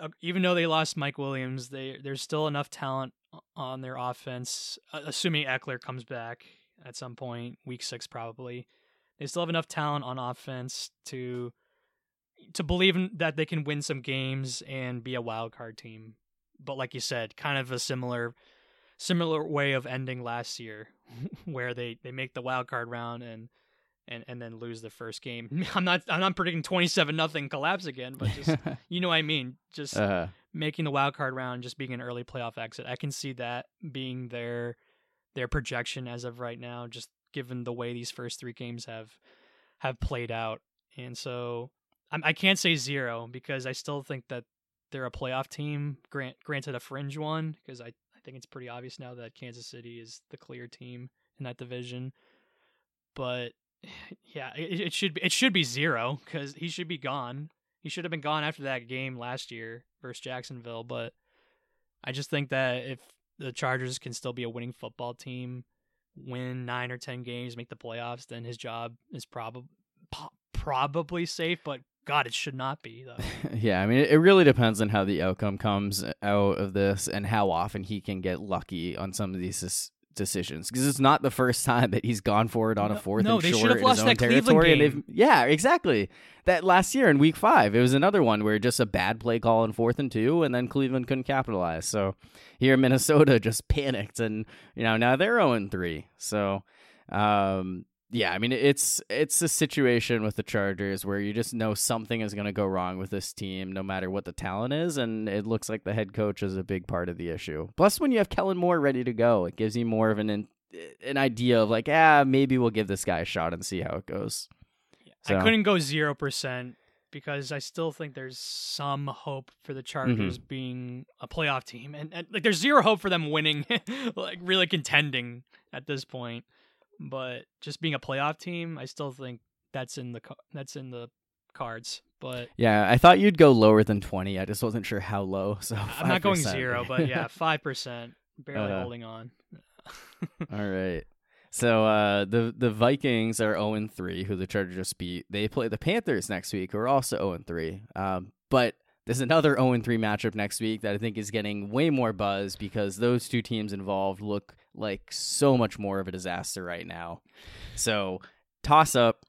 Uh, even though they lost Mike Williams, they there's still enough talent on their offense. Uh, assuming Ekeler comes back at some point, week six probably, they still have enough talent on offense to to believe in, that they can win some games and be a wild card team. But like you said, kind of a similar similar way of ending last year, where they they make the wild card round and and and then lose the first game. I'm not I'm not predicting 27 nothing collapse again, but just you know what I mean, just uh-huh. making the wild card round, just being an early playoff exit. I can see that being their their projection as of right now, just given the way these first three games have have played out. And so I'm, I can not say zero because I still think that they're a playoff team. Grant, granted, a fringe one because I I think it's pretty obvious now that Kansas City is the clear team in that division. But yeah, it, it should be it should be zero because he should be gone. He should have been gone after that game last year versus Jacksonville. But I just think that if the Chargers can still be a winning football team, win nine or ten games, make the playoffs, then his job is probably probably safe. But God, it should not be though. yeah, I mean, it really depends on how the outcome comes out of this and how often he can get lucky on some of these decisions because it's not the first time that he's gone for it on a fourth no, and they short in his own territory. Yeah, exactly. That last year in Week Five, it was another one where just a bad play call in fourth and two, and then Cleveland couldn't capitalize. So here, Minnesota just panicked, and you know now they're zero oh three. So. Um, yeah, I mean it's it's a situation with the Chargers where you just know something is going to go wrong with this team, no matter what the talent is, and it looks like the head coach is a big part of the issue. Plus, when you have Kellen Moore ready to go, it gives you more of an an idea of like, ah, maybe we'll give this guy a shot and see how it goes. So. I couldn't go zero percent because I still think there's some hope for the Chargers mm-hmm. being a playoff team, and, and like there's zero hope for them winning, like really contending at this point but just being a playoff team, I still think that's in the that's in the cards. But yeah, I thought you'd go lower than twenty. I just wasn't sure how low. So i I'm not going zero, but yeah, five percent, barely uh, holding on. all right. So uh, the the Vikings are zero and three, who the Chargers just beat. They play the Panthers next week, who are also zero oh three. Um, but there's another 0 and 3 matchup next week that I think is getting way more buzz because those two teams involved look like so much more of a disaster right now. So, toss up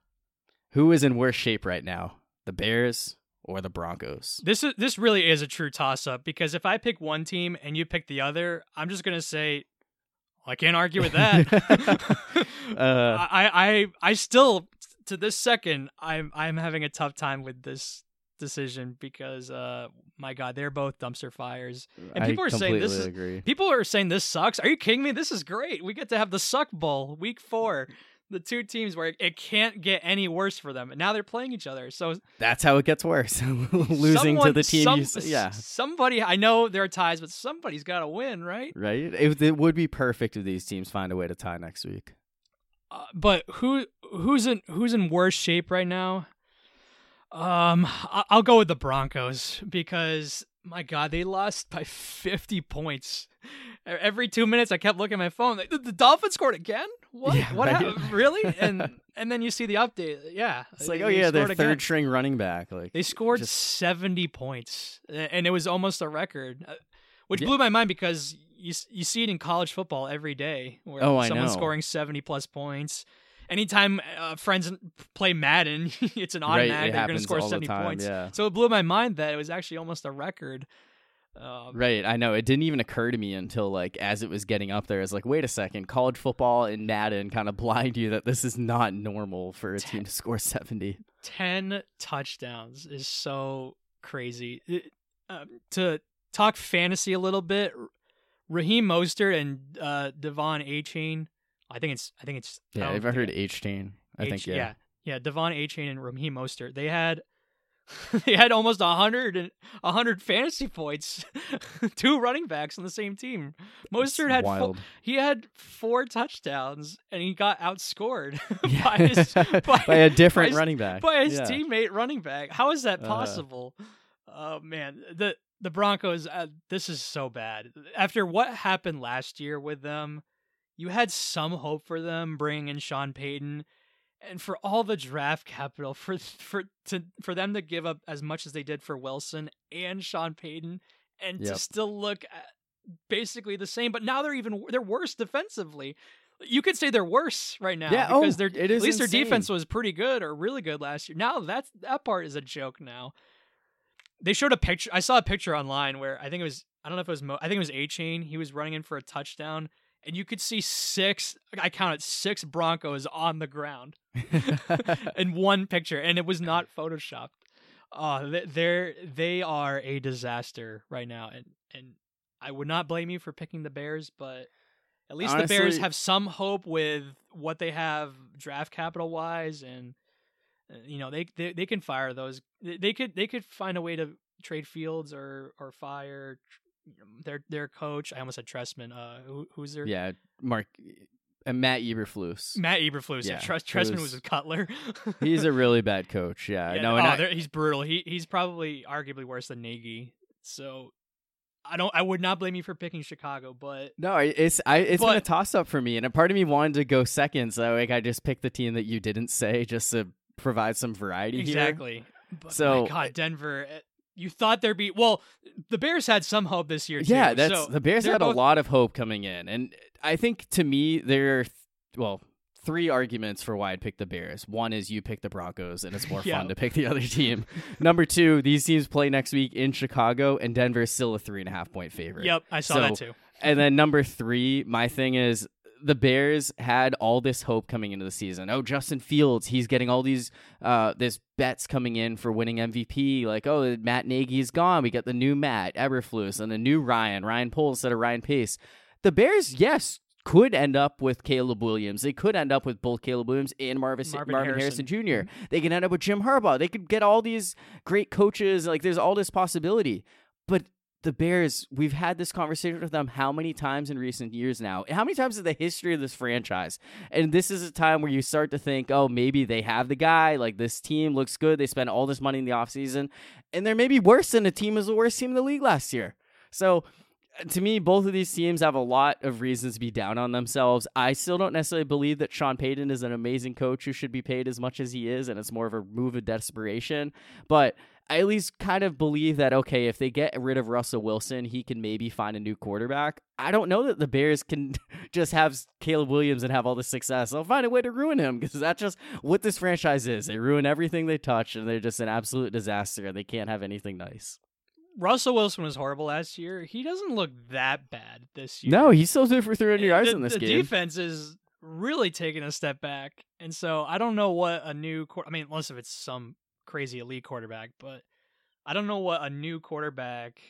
who is in worse shape right now? The Bears or the Broncos? This is this really is a true toss up because if I pick one team and you pick the other, I'm just going to say well, I can't argue with that. uh, I I I still to this second I'm I'm having a tough time with this decision because uh my god they're both dumpster fires. And people I are saying this is agree. people are saying this sucks. Are you kidding me? This is great. We get to have the suck bowl week four the two teams where it can't get any worse for them and now they're playing each other. So that's how it gets worse. Losing someone, to the team some, you, yeah. somebody i know there are ties but somebody's got to win right? Right? It, it would be perfect if these teams find a way to tie next week. Uh, but who who's in who's in worse shape right now um, I'll go with the Broncos because my God, they lost by 50 points. Every two minutes, I kept looking at my phone. The, the Dolphins scored again. What? Yeah, what? Right? Really? And and then you see the update. Yeah, it's like, oh yeah, their third again. string running back. Like they scored just... 70 points, and it was almost a record, uh, which yeah. blew my mind because you you see it in college football every day, where oh, someone's scoring 70 plus points anytime uh, friends play Madden, it's an Right, automatic it that you're going to score 70 time, points. yeah. So it blew my mind that it was actually almost a record. Um, Right, I know. It didn't even occur to me until like as it was getting up there. It's like, wait a second, college football and Madden kind of blind you that this is not normal for a team to score seventy. 10 touchdowns is so crazy. It- um, to talk fantasy a little bit, Raheem Mostert and uh, De'Von Achane. I think it's. I think it's. Yeah, I've heard H Chain. I H- think yeah. yeah, yeah. De'Von H Chain and Raheem Mostert. They had. they had almost a hundred and a hundred fantasy points. Two running backs on the same team. Mostert It's had four, he had four touchdowns and he got outscored Yeah. by his by, by a different his- running back. by his Yeah. teammate running back. How is that Uh. possible? oh man, the the Broncos. Uh, this is so bad. After what happened last year with them, you had some hope for them bringing in Sean Payton, and for all the draft capital for for to for them to give up as much as they did for Wilson and Sean Payton, and Yep. to still look at basically the same. But now they're even they're worse defensively. You could say they're worse right now Yeah, because oh, they're it is at least their defense was pretty good or really good last year. Now that's that part is a joke now. They showed a picture. I saw a picture online where I think it was I don't know if it was Mo, I think it was Achane. He was running in for a touchdown, and you could see six. I counted six Broncos on the ground in one picture, and it was not photoshopped. Uh, they- they're they are a disaster right now, and and I would not blame you for picking the Bears, but at least the Bears have some hope with what they have draft capital wise, and uh, you know they, they they can fire those. They could they could find a way to trade Fields or or fire their their coach. I almost said Trestman. Uh, who, who's their yeah, Mark and Matt Eberflus. Matt Eberflus. Yeah, Yeah, Tress, Trestman was was- with Cutler. He's a really bad coach. Yeah, Yeah, no, oh, and I- they're- he's brutal. He he's probably arguably worse than Nagy. So I don't. I would not blame you for picking Chicago, but No, it's I it's been a toss up for me, and a part of me wanted to go second, so like I just picked the team that you didn't say just to provide some variety here. exactly. But So- God, Denver. eh, You thought there'd be well, the Bears had some hope this year too. Yeah, that's so the Bears had both- a lot of hope coming in, and I think to me there are th- well three arguments for why I'd pick the Bears. One is you pick the Broncos, and it's more Yeah. fun to pick the other team. Number two, these teams play next week in Chicago, and Denver is still a three and a half point favorite. Yep, I saw that too. And then number three, my thing is the Bears had all this hope coming into the season. Oh, Justin Fields, he's getting all these uh this bets coming in for winning MVP. Like, oh, Matt Nagy's gone. We got the new Matt Eberflus and the new Ryan, Ryan Poles instead of Ryan Pace. The Bears, yes, could end up with Caleb Williams. They could end up with both Caleb Williams and Marvin, Marvin Marvin, Harrison. Harrison. Jr. They could end up with Jim Harbaugh. They could get all these great coaches. Like, there's all this possibility. The Bears, we've had this conversation with them how many times in recent years now? How many times in the history of this franchise? And this is a time where you start to think, oh, maybe they have the guy. Like this team looks good. They spent all this money in the offseason. And they're maybe worse than a team is the worst team in the league last year. So uh, to me, both of these teams have a lot of reasons to be down on themselves. I still don't necessarily believe that Sean Payton is an amazing coach who should be paid as much as he is, and it's more of a move of desperation. But I at least kind of believe that okay, if they get rid of Russell Wilson, he can maybe find a new quarterback. I don't know that the Bears can just have Caleb Williams and have all the success. They'll find a way to ruin him because that's just what this franchise is. They ruin everything they touch, and they're just an absolute disaster. and They can't have anything nice. Russell Wilson was horrible last year. He doesn't look that bad this year. No, he still threw for 300 yards the, in this the game. defense is really taking a step back, and so I don't know what a new. I mean, unless if it's some crazy elite quarterback, but I don't know what a new quarterback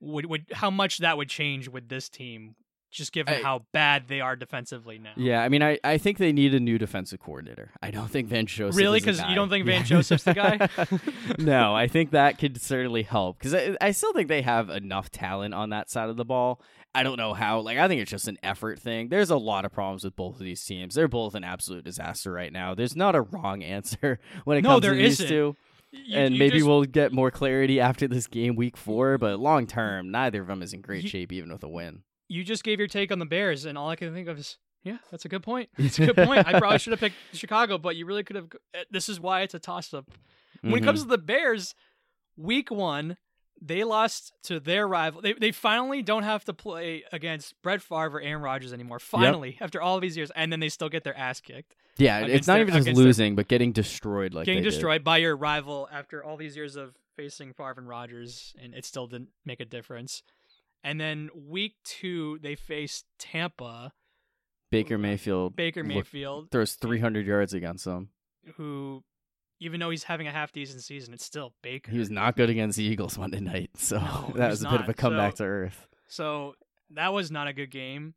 would would how much that would change with this team, just given I- how bad they are defensively now. Yeah, I mean, I, I think they need a new defensive coordinator. I don't think Vance Joseph Really? because you don't think Vance Joseph's the guy? no, I think that could certainly help because I, I still think they have enough talent on that side of the ball. I don't know how. Like, I think it's just an effort thing. There's a lot of problems with both of these teams. They're both an absolute disaster right now. There's not a wrong answer when it No, comes there to these isn't. two. You- and you maybe just- we'll get more clarity after this game, week four. But long term, neither of them is in great You- shape, even with a win. You just gave your take on the Bears, and all I can think of is, yeah, that's a good point. It's a good point. I probably should have picked Chicago, but you really could have. This is why it's a toss up. When it Mhm. comes to the Bears, week one, they lost to their rival. They they finally don't have to play against Brett Favre or Aaron Rodgers anymore. Finally, after all of these years, and then they still get their ass kicked. Yeah, it's not their- even just against their- losing, but getting destroyed like getting they did. destroyed by your rival after all these years of facing Favre and Rodgers, and it still didn't make a difference. And then week two, they faced Tampa, Baker Mayfield Baker Mayfield, throws 300 yards against them. who, even though he's having a half decent season, it's still Baker. He was not good against the Eagles Monday night, so No, that was was a bit of a comeback So- to earth. So that was not a good game,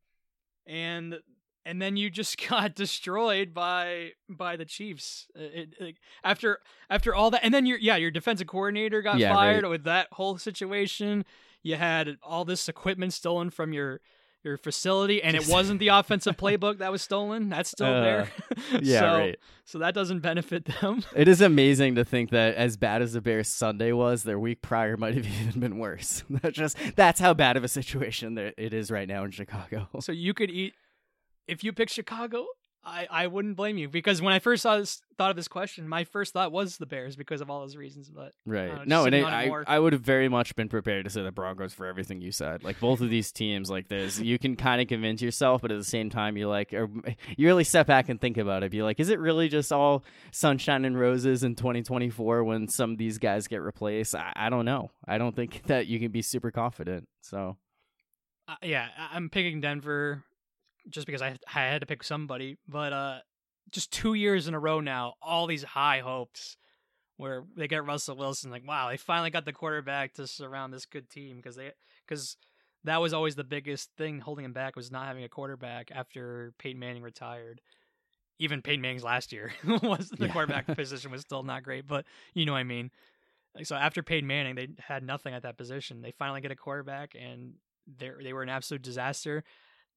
and and then you just got destroyed by by the Chiefs. Uh, it, it, after after all that, and then your yeah your defensive coordinator got Yeah, fired right. with that whole situation. You had all this equipment stolen from your your facility, and it wasn't the offensive playbook that was stolen. That's still Uh, there. Yeah, so, right. So that doesn't benefit them. It is amazing to think that as bad as the Bears Sunday was, their week prior might have even been worse. That's just that's how bad of a situation there it is right now in Chicago. So you could eat if you pick Chicago. I, I wouldn't blame you because when I first saw this, thought of this question, my first thought was the Bears because of all those reasons. But Right. Uh, no, and it, I. I would have very much been prepared to say the Broncos for everything you said. Like both of these teams, like this, you can kind of convince yourself, but at the same time, you like, or you really step back and think about it. Be like, is it really just all sunshine and roses in 2024 when some of these guys get replaced? I, I don't know. I don't think that you can be super confident. So uh, yeah, I'm picking Denver just because I I had to pick somebody. But uh, just two years in a row now, all these high hopes where they get Russell Wilson. Like, wow, they finally got the quarterback to surround this good team because they because that was always the biggest thing holding him back was not having a quarterback after Peyton Manning retired. Even Peyton Manning's last year was the Yeah. quarterback position was still not great, but you know what I mean. Like, so after Peyton Manning, they had nothing at that position. They finally get a quarterback, and they they were an absolute disaster.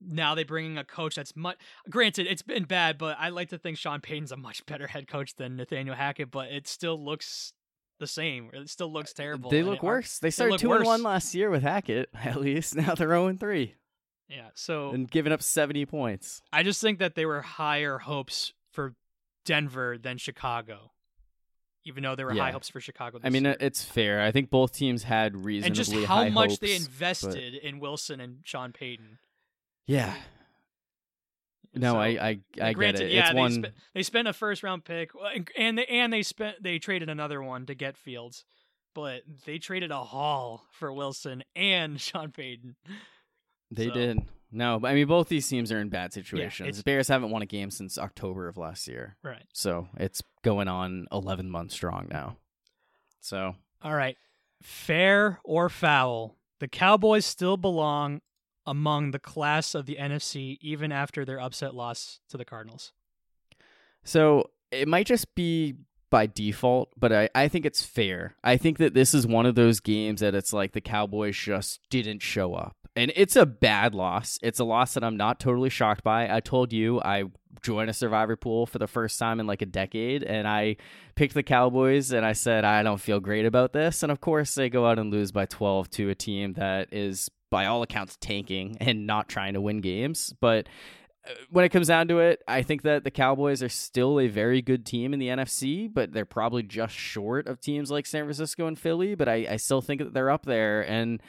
Now they bringing a coach that's much. Granted, it's been bad, but I like to think Sean Payton's a much better head coach than Nathaniel Hackett. But it still looks the same. It still uh, looks terrible. they look it- worse. They started two and one last year with Hackett. At least now they're zero and three Yeah. So and giving up 70 points. I just think that they were higher hopes for Denver than Chicago, even though there were high hopes for Chicago. This I mean, uh, year. it's fair. I think both teams had reasonably and just how much they hopes, but- invested in Wilson and Sean Payton. Yeah. No, So- I I, I get it. yeah, it's they, one. spe- they spent a first round pick, and- they and they spent they traded another one to get Fields, but they traded a haul for Wilson and Sean Payton. they so- did. No, but I mean, both these teams are in bad situations. the Bears haven't won a game since October of last year, Right. so it's going on 11 months strong now. So All right. Fair or foul? The Cowboys still belong among the class of the NFC even after their upset loss to the Cardinals. So it might just be by default, but I, I think it's fair. I think that this is one of those games that it's like the Cowboys just didn't show up. And it's a bad loss. It's a loss that I'm not totally shocked by. I told you I joined a survivor pool for the first time in like a decade and I picked the Cowboys and I said I don't feel great about this. And of course they go out and lose by 12 to a team that is by all accounts tanking and not trying to win games. But uh, when it comes down to it, I think that the Cowboys are still a very good team in the NFC, but they're probably just short of teams like San Francisco and Philly. But I, I still think that they're up there, and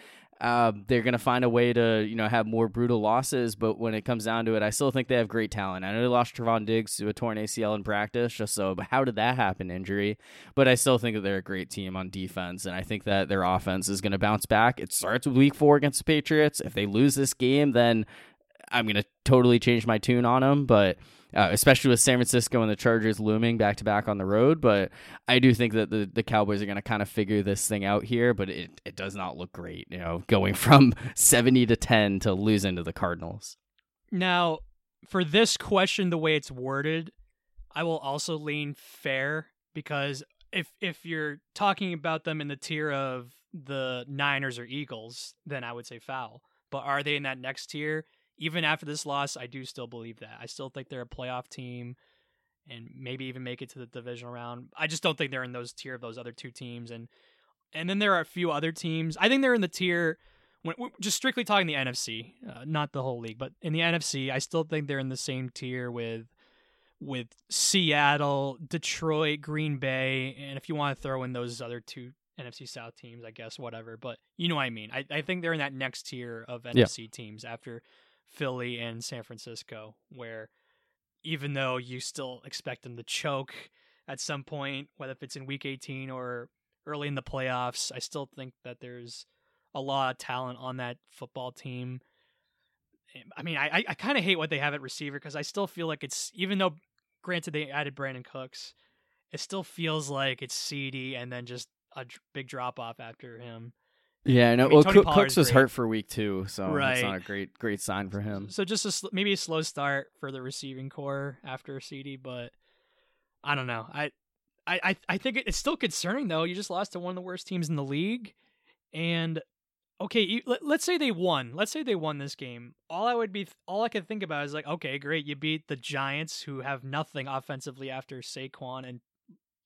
uh, they're going to find a way to you know have more brutal losses. But when it comes down to it, I still think they have great talent. I know they lost Trevon Diggs to a torn ACL in practice, just so. But how did that happen? Injury, but I still think that they're a great team on defense, and I think that their offense is going to bounce back. It starts with Week Four against the Patriots. If they lose this game, then I'm gonna totally change my tune on them, but uh, especially with San Francisco and the Chargers looming back to back on the road. But I do think that the, the Cowboys are gonna kind of figure this thing out here, but it, it does not look great. You know, going from seventy to ten to losing to the Cardinals. Now, for this question, the way it's worded, I will also lean fair because if if you're talking about them in the tier of the Niners or Eagles, then I would say foul. But are they in that next tier? Even after this loss, I do still believe that. I still think they're a playoff team and maybe even make it to the divisional round. I just don't think they're in those tier of those other two teams and and then there are a few other teams. I think they're in the tier when just strictly talking the NFC, uh, not the whole league, but in the NFC, I still think they're in the same tier with with Seattle, Detroit, Green Bay, and if you want to throw in those other two NFC South teams, I guess, whatever. But you know what I mean. I, I think they're in that next tier of NFC teams after Philly and San Francisco, where even though you still expect them to choke at some point, whether if it's in week 18 or early in the playoffs, I still think that there's a lot of talent on that football team. I mean, I I kind of hate what they have at receiver because I still feel like it's even though, granted, they added Brandin Cooks, it still feels like it's CeeDee and then just a big drop off after him. Yeah, no. I mean, well, Pollard's Cooks was great. hurt for week two, so it's Right. not a great great sign for him. So just a sl- maybe a slow start for the receiving corps after CeeDee, but I don't know. I I I, I think it's still concerning though. You just lost to one of the worst teams in the league, and okay, you, let, let's say they won. Let's say they won this game. All I would be, all I could think about is like, okay, great, you beat the Giants who have nothing offensively after Saquon and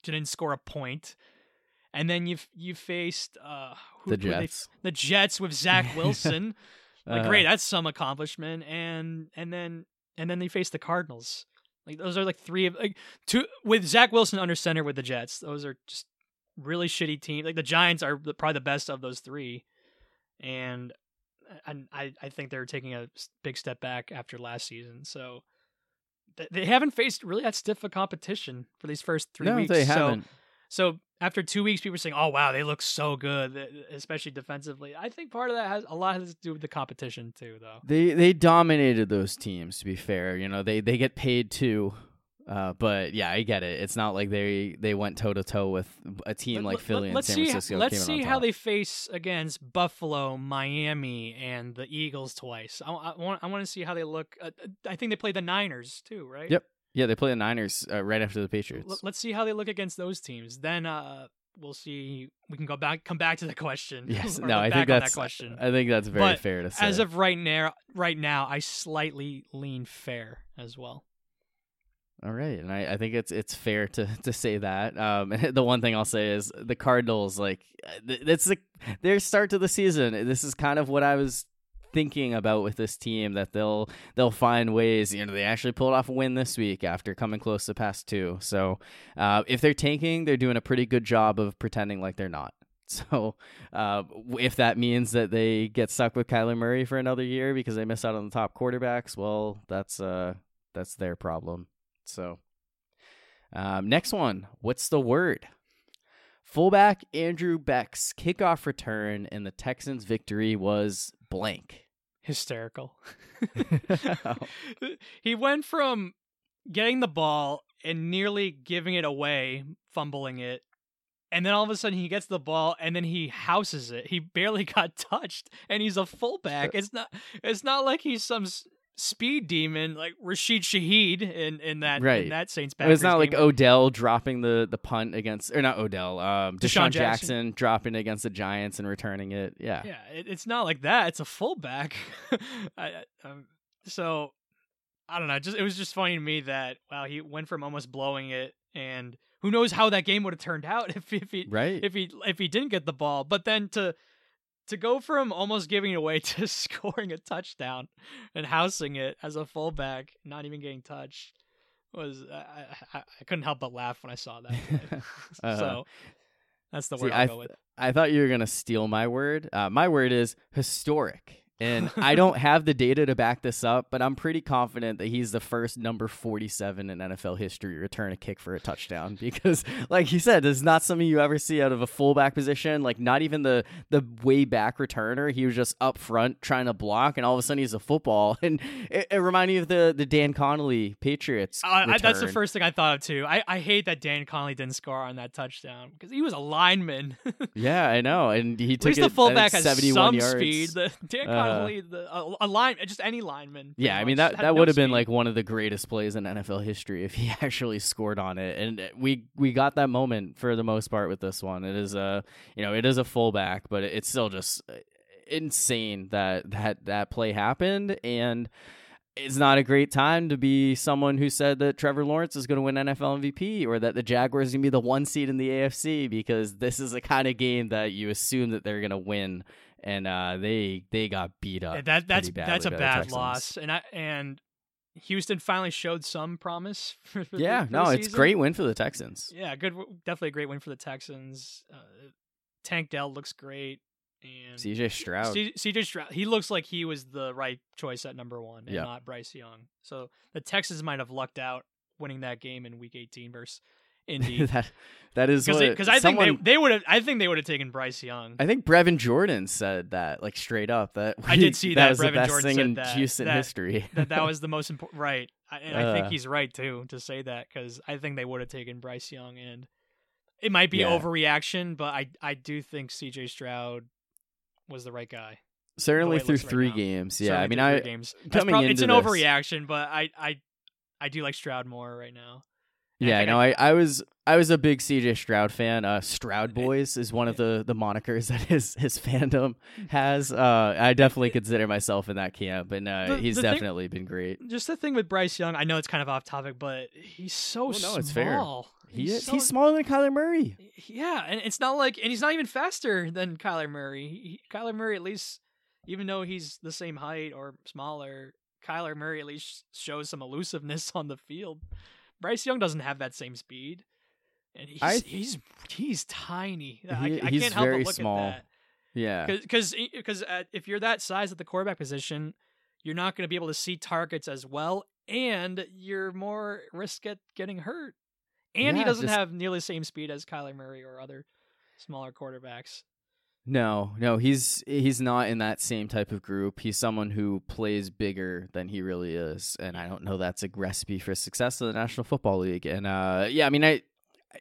didn't score a point. And then you you faced uh, The who they- Jets. the Jets with Zach Wilson. Like, Uh, great, that's some accomplishment. And and then and then they face the Cardinals. Like those are like three of like two with Zach Wilson under center with the Jets. Those are just really shitty teams. Like the Giants are the- probably the best of those three, and and I I think they're taking a big step back after last season. So they haven't faced really that stiff a competition for these first three no, weeks. they haven't. so after two weeks, people are saying, "Oh wow, they look so good, especially defensively." I think part of that has a lot has to do with the competition too, though. They they dominated those teams. To be fair, you know they they get paid too. Uh, but yeah, I get it. It's not like they they went toe to toe with a team like Philly and let's San see, Francisco. Let's see how they face against Buffalo, Miami, and the Eagles twice. I, I want I want to see how they look. Uh, uh, I think they play the Niners too, right? Yep. Yeah, they play the Niners uh, right after the Patriots. L- let's see how they look against those teams. Then uh, we'll see. We can go back, come back to the question. yes, no, I think that's that question. I think that's very But fair to say. As of right now, right now, I slightly lean fair as well. All right, and I, I think it's it's fair to to say that. Um, the one thing I'll say is the Cardinals, like th- that's the, their start to the season. This is kind of what I was thinking about with this team that they'll they'll find ways. You know, they actually pulled off a win this week after coming close to past two. So uh, if they're tanking, they're doing a pretty good job of pretending like they're not. So uh, if that means that they get stuck with Kyler Murray for another year because they miss out on the top quarterbacks, well, that's uh that's their problem. So, um, next one. What's the word? Fullback Andrew Beck's kickoff return in the Texans' victory was blank. Hysterical. he went from getting the ball and nearly giving it away, fumbling it, and then all of a sudden he gets the ball and then he houses it. He barely got touched, and he's a fullback. It's not. It's not like he's some speed demon like Rashid Shaheed in in that Right. in that Saints. It It's not like. Odell dropping the, the punt against, or not Odell, um, DeSean DeSean, Jackson. Jackson. dropping against the Giants and returning it. Yeah. Yeah, it, it's not like that. It's a fullback. I, I- um, so I don't know. Just it was just funny to me that wow, he went from almost blowing it, and who knows how that game would have turned out if if he Right. if he if he didn't get the ball. But then to to go from almost giving it away to scoring a touchdown and housing it as a fullback, not even getting touched. Was I, I, I couldn't help but laugh when I saw that. Uh-huh. So that's the word I th- with. I thought you were gonna steal my word. Uh, my word is historic, and I don't have the data to back this up, but I'm pretty confident that he's the first number 47 in NFL history to return a kick for a touchdown. Because, like you said, this is not something you ever see out of a fullback position. Like not even the the way back returner. He was just up front trying to block, and all of a sudden he's a football. And it, it reminded me of the the Dan Connolly Patriots. Uh, I, that's the first thing I thought of too. I, I hate that Dan Connolly didn't score on that touchdown because he was a lineman. Yeah, I know, and he took least it, the fullback has 71 some yards. speed. The Dan Uh, Connolly, the a, a line, just any lineman. Yeah, I mean much, that that would have been like one of the greatest plays in NFL history if he actually scored on it. And we we got that moment for the most part with this one. It is a you know it is a fullback, but it's still just uh, insane that that that play happened and. It's not a great time to be someone who said that Trevor Lawrence is going to win NFL MVP or that the Jaguars are going to be the one seed in the AFC because this is the kind of game that you assume that they're going to win, and uh, they they got beat up. Yeah, that that's that's a bad loss. And I and Houston finally showed some promise. For, for Yeah, the no, it's great win for the Texans. Yeah, good. Definitely a great win for the Texans. Uh, Tank Dell looks great, and CJ Stroud. C- CJ Stroud. He looks like he was the right choice at number one, and Yeah. not Bryce Young. So the Texans might have lucked out winning that game in Week 18 versus Indy. that that is Because because I someone, think they they would have I think they would have taken Bryce Young. I think Brevin Jordan said that like straight up that I did see that. was Brevin the best Jordan thing said in that- Houston that- history. that that was the most important. Right, I, and I think Uh. he's right too to say that because I think they would have taken Bryce Young, and it might be Yeah. overreaction, but I I do think C.J. Stroud was the right guy. certainly through right three games. Yeah, Certainly I mean, I games. That's coming prob- it's an this- overreaction, but I I I do like Stroud more right now. Yeah, think no, I, I was I was a big CJ Stroud fan. Uh, Stroud Boys is one of the the monikers that his his fandom has. Uh, I definitely consider myself in that camp, and uh, The- he's the thing- definitely been great. Just the thing with Bryce Young, I know it's kind of off topic, but he's so no, small. it's fair. He He's is, so- he's smaller than Kyler Murray. Yeah, and it's not like, and he's not even faster than Kyler Murray. He, Kyler Murray, at least, even though he's the same height or smaller, Kyler Murray at least shows some elusiveness on the field. Bryce Young doesn't have that same speed, and he's I- he's he's tiny. I, He- I he's can't help but look small. at that Yeah, because because uh, if you're that size at the quarterback position, you're not going to be able to see targets as well, and you're more risk at getting hurt. And he doesn't just- have nearly the same speed as Kyler Murray or other smaller quarterbacks. No, no, he's he's not in that same type of group. He's someone who plays bigger than he really is, and I don't know that's a recipe for success in the National Football League. And uh, yeah, I mean, I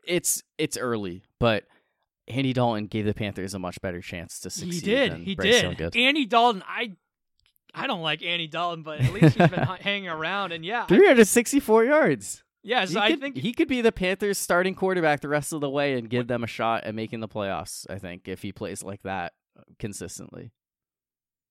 it's it's early, but Andy Dalton gave the Panthers a much better chance to succeed. He did. He Bryce did. Andy Dalton, I I don't like Andy Dalton, but at least he's been hanging around. And yeah, I- 364 yards. He So I could, think he could be the Panthers' starting quarterback the rest of the way and give them a shot at making the playoffs. I think if he plays like that uh, consistently.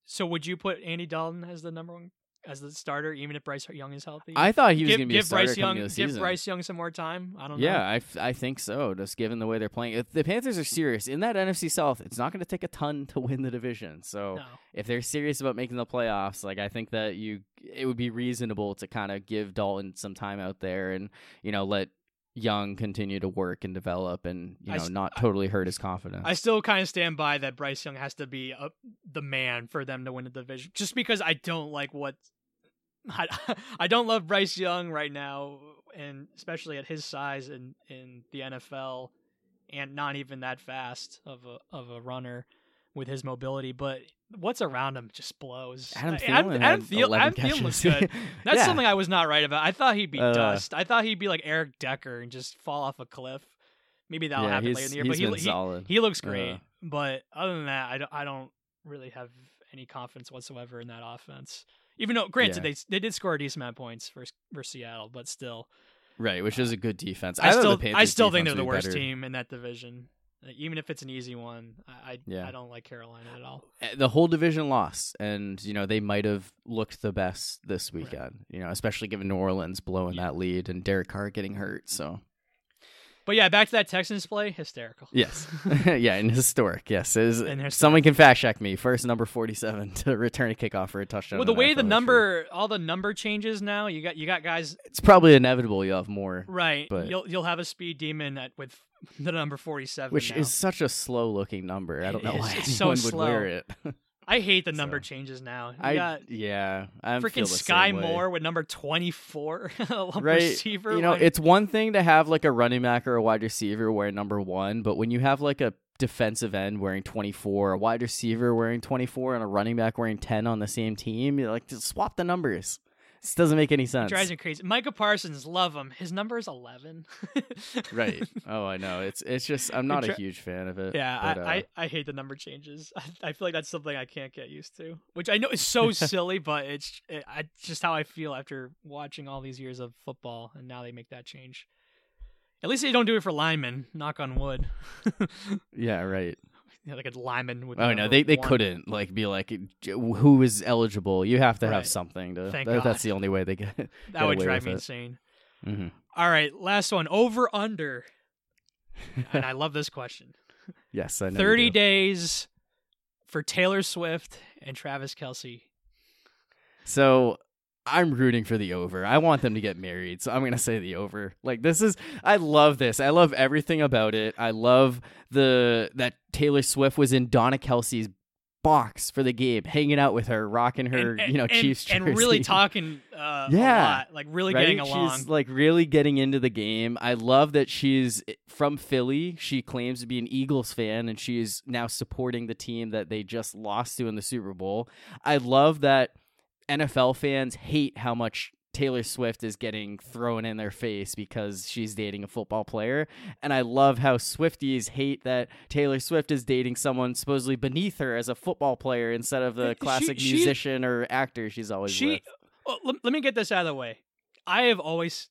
so. Would you put Andy Dalton as the number one as the starter, even if Bryce Young is healthy? I thought he was going to be a give starter Bryce Young the give season. Bryce Young some more time. I don't know. yeah, know. I, f- I think so. Just given the way they're playing, if the Panthers are serious in that NFC South, it's not going to take a ton to win the division. So No. if they're serious about making the playoffs, like I think that you, it would be reasonable to kind of give Dalton some time out there and you know let Young continue to work and develop and you know not totally hurt his confidence. I still kind of stand by that Bryce Young has to be a, the man for them to win the division. Just because I don't like what I, I don't love Bryce Young right now, and especially at his size in in the NFL, and not even that fast of a of a runner with his mobility. But what's around him just blows. Adam Thielen Adam, Adam, Thiel- Adam Thielen looks good. That's Yeah. something I was not right about. I thought he'd be Uh, dust. I thought he'd be like Eric Decker and just fall off a cliff. Maybe that'll yeah, happen later in the year. But he, he, solid. he looks great, Uh, but other than that, I don't, I don't really have any confidence whatsoever in that offense. Even though, granted, Yeah. they they did score a decent amount of points for for Seattle, but still, right, which is a good defense. I, thought still I still think they're the worst better. team in that division. Like, even if it's an easy one, I I, Yeah. I don't like Carolina at all. Uh, the whole division lost, and you know they might have looked the best this Right. weekend. You know, especially given New Orleans blowing Yeah. that lead and Derek Carr getting hurt. So But yeah, back to that Texans play, hysterical. yes, yeah, and historic. Yes, is- someone can fact check me. First number forty-seven to return a kickoff for a touchdown. Well, the way the number, all the number changes now, you got you got guys it's probably inevitable. You'll have more, right. But- you'll you'll have a speed demon at with the number forty seven, which is such a slow-looking number. I don't know why It's so anyone would wear slow. it. I hate the number So, changes now. You I got yeah, I freaking Skyy. Moore with number 24 right? receiver. You know, like- it's one thing to have like a running back or a wide receiver wearing number one, but when you have like a defensive end wearing 24, a wide receiver wearing 24, and a running back wearing 10 on the same team, like, just swap the numbers. This doesn't make any sense. it drives me crazy. Micah Parsons, love him. His number is 11. right. Oh, I know. It's it's just I'm not a huge fan of it. Yeah, but, uh, I, I, I hate the number changes. I, I feel like that's something I can't get used to, which I know is so silly, but it's it, I, just how I feel after watching all these years of football, and now they make that change. At least they don't do it for linemen. Knock on wood. yeah, right. Yeah, like a lineman would. Oh no, they they one. couldn't like be like who is eligible. You have to have something to. Thank that- God. That's the only way they get. That get would drive me it. insane. hmm All right, last one. Over under. and I love this question. Yes, I know. you 30 do. days for Taylor Swift and Travis Kelce. So I'm rooting for the over. I want them to get married, so I'm gonna say the over. Like this is, I love this. I love everything about it. I love the that Taylor Swift was in Donna Kelce's box for the game, hanging out with her, rocking her, and, and, you know, and, Chiefs and really talking. Uh, Yeah. a lot, like really right? getting along. She's like really getting into the game. I love that she's from Philly. She claims to be an Eagles fan and she's now supporting the team that they just lost to in the Super Bowl. I love that NFL fans hate how much Taylor Swift is getting thrown in their face because she's dating a football player. And I love how Swifties hate that Taylor Swift is dating someone supposedly beneath her as a football player instead of the she- classic she- musician or actor she's always she. with. Well, let, let me get this out of the way. I have always